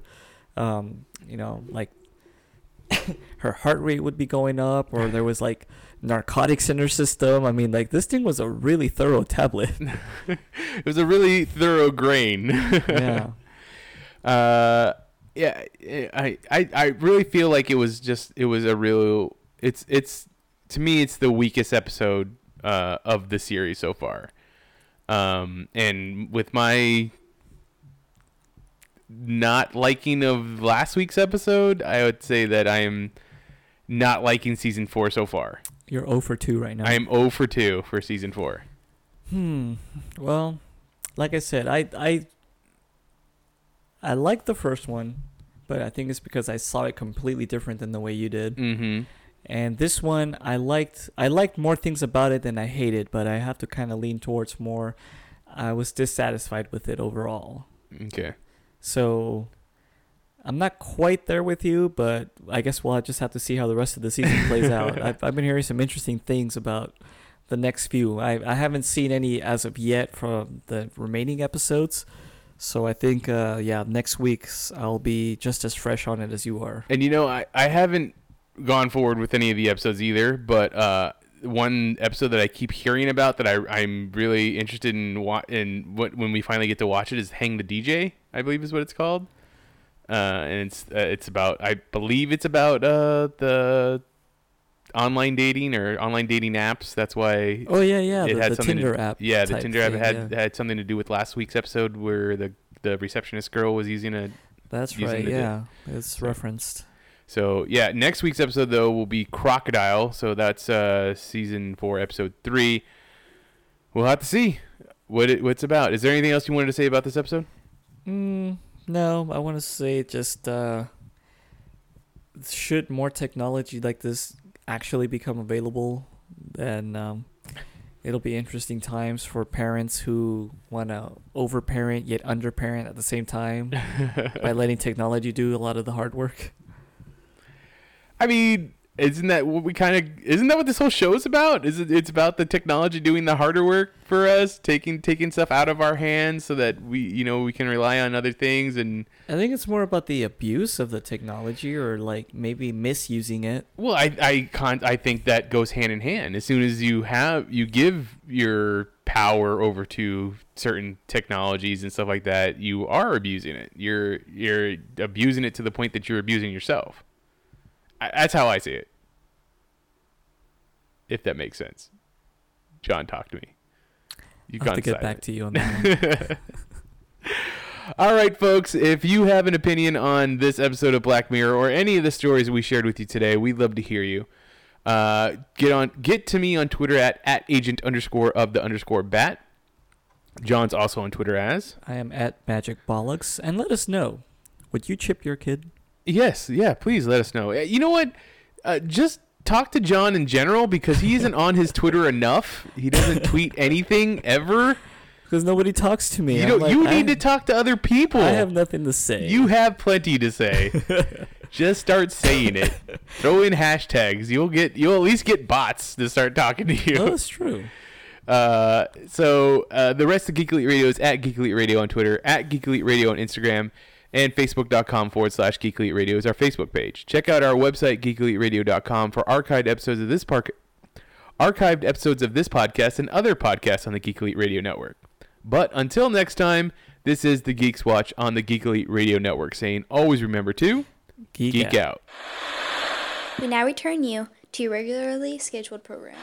Um, you know, like [laughs] her heart rate would be going up or there was like narcotics in her system. I mean, like this thing was a really thorough tablet. [laughs] It was a really thorough grain. yeah. [laughs] uh, yeah, I, I I really feel like it was just it was a real. It's it's to me it's the weakest episode uh, of the series so far. Um, and with my not liking of last week's episode, I would say that I am not liking season four so far. You're 0 for 2 right now. I am 0 for 2 for season four. Hmm. Well, like I said, I I I like the first one, but I think it's because I saw it completely different than the way you did. Mm-hmm. And this one, I liked I liked more things about it than I hated, but I have to kind of lean towards more. I was dissatisfied with it overall. Okay. So I'm not quite there with you, but I guess we'll just have to see how the rest of the season plays out. [laughs] I've, I've been hearing some interesting things about the next few. I, I haven't seen any as of yet from the remaining episodes. So I think, uh, yeah, next week's I'll be just as fresh on it as you are. And you know, I, I haven't gone forward with any of the episodes either, but uh, one episode that I keep hearing about that I, I'm really interested in wa- in what when we finally get to watch it is Hang the DJ, I believe is what it's called. Uh, and it's uh, it's about I believe it's about uh, the online dating or online dating apps. That's why Oh yeah, yeah. it the had the something to- Tinder app. Yeah, the Tinder app had yeah. had something to do with last week's episode where the the receptionist girl was using a That's using right. Yeah, it's So- referenced. So yeah, next week's episode though will be Crocodile. So that's uh, season four, episode three. We'll have to see what it, what's about. Is there anything else you wanted to say about this episode? Mm, no, I want to say just uh, should more technology like this actually become available, then um, it'll be interesting times for parents who want to overparent yet underparent at the same time [laughs] by letting technology do a lot of the hard work. I mean, isn't that what we kind of isn't that what this whole show is about? Is it? It's about the technology doing the harder work for us, taking taking stuff out of our hands so that we you know we can rely on other things and I think it's more about the abuse of the technology or like maybe misusing it. Well, I I con- I think that goes hand in hand. As soon as you have you give your power over to certain technologies and stuff like that, you are abusing it. You're you're abusing it to the point that you're abusing yourself. I, that's how I see it. If that makes sense. John, talk to me. You have to get back to you on that. [laughs] All right, folks. If you have an opinion on this episode of Black Mirror or any of the stories we shared with you today, we'd love to hear you. Uh, get on, get to me on Twitter at at agent underscore of the underscore bat. John's also on Twitter as I am at Magic Bollocks, and let us know. Would you chip your kid? Yes, yeah. Please let us know. Uh, You know what? Uh, just talk to John in general because he isn't on his Twitter enough. He doesn't tweet anything ever. Because nobody talks to me. You don't. like, you need to talk to other people. I have nothing to say. You have plenty to say. [laughs] Just start saying it. Throw in hashtags. You'll get. You'll at least get bots to start talking to you. that's true. Uh, so uh, the rest of Geek Elite Radio is at Geek Elite Radio on Twitter, at Geek Elite Radio on Instagram, and Facebook.com forward slash Geek Elite Radio is our Facebook page. Check out our website GeekEliteRadio.com for archived episodes of this park. Archived episodes of this podcast and other podcasts on the Geek Elite Radio Network. But until next time, this is the Geeks Watch on the Geek Elite Radio Network saying always remember to Geek, geek out. out. We now return you to your regularly scheduled program.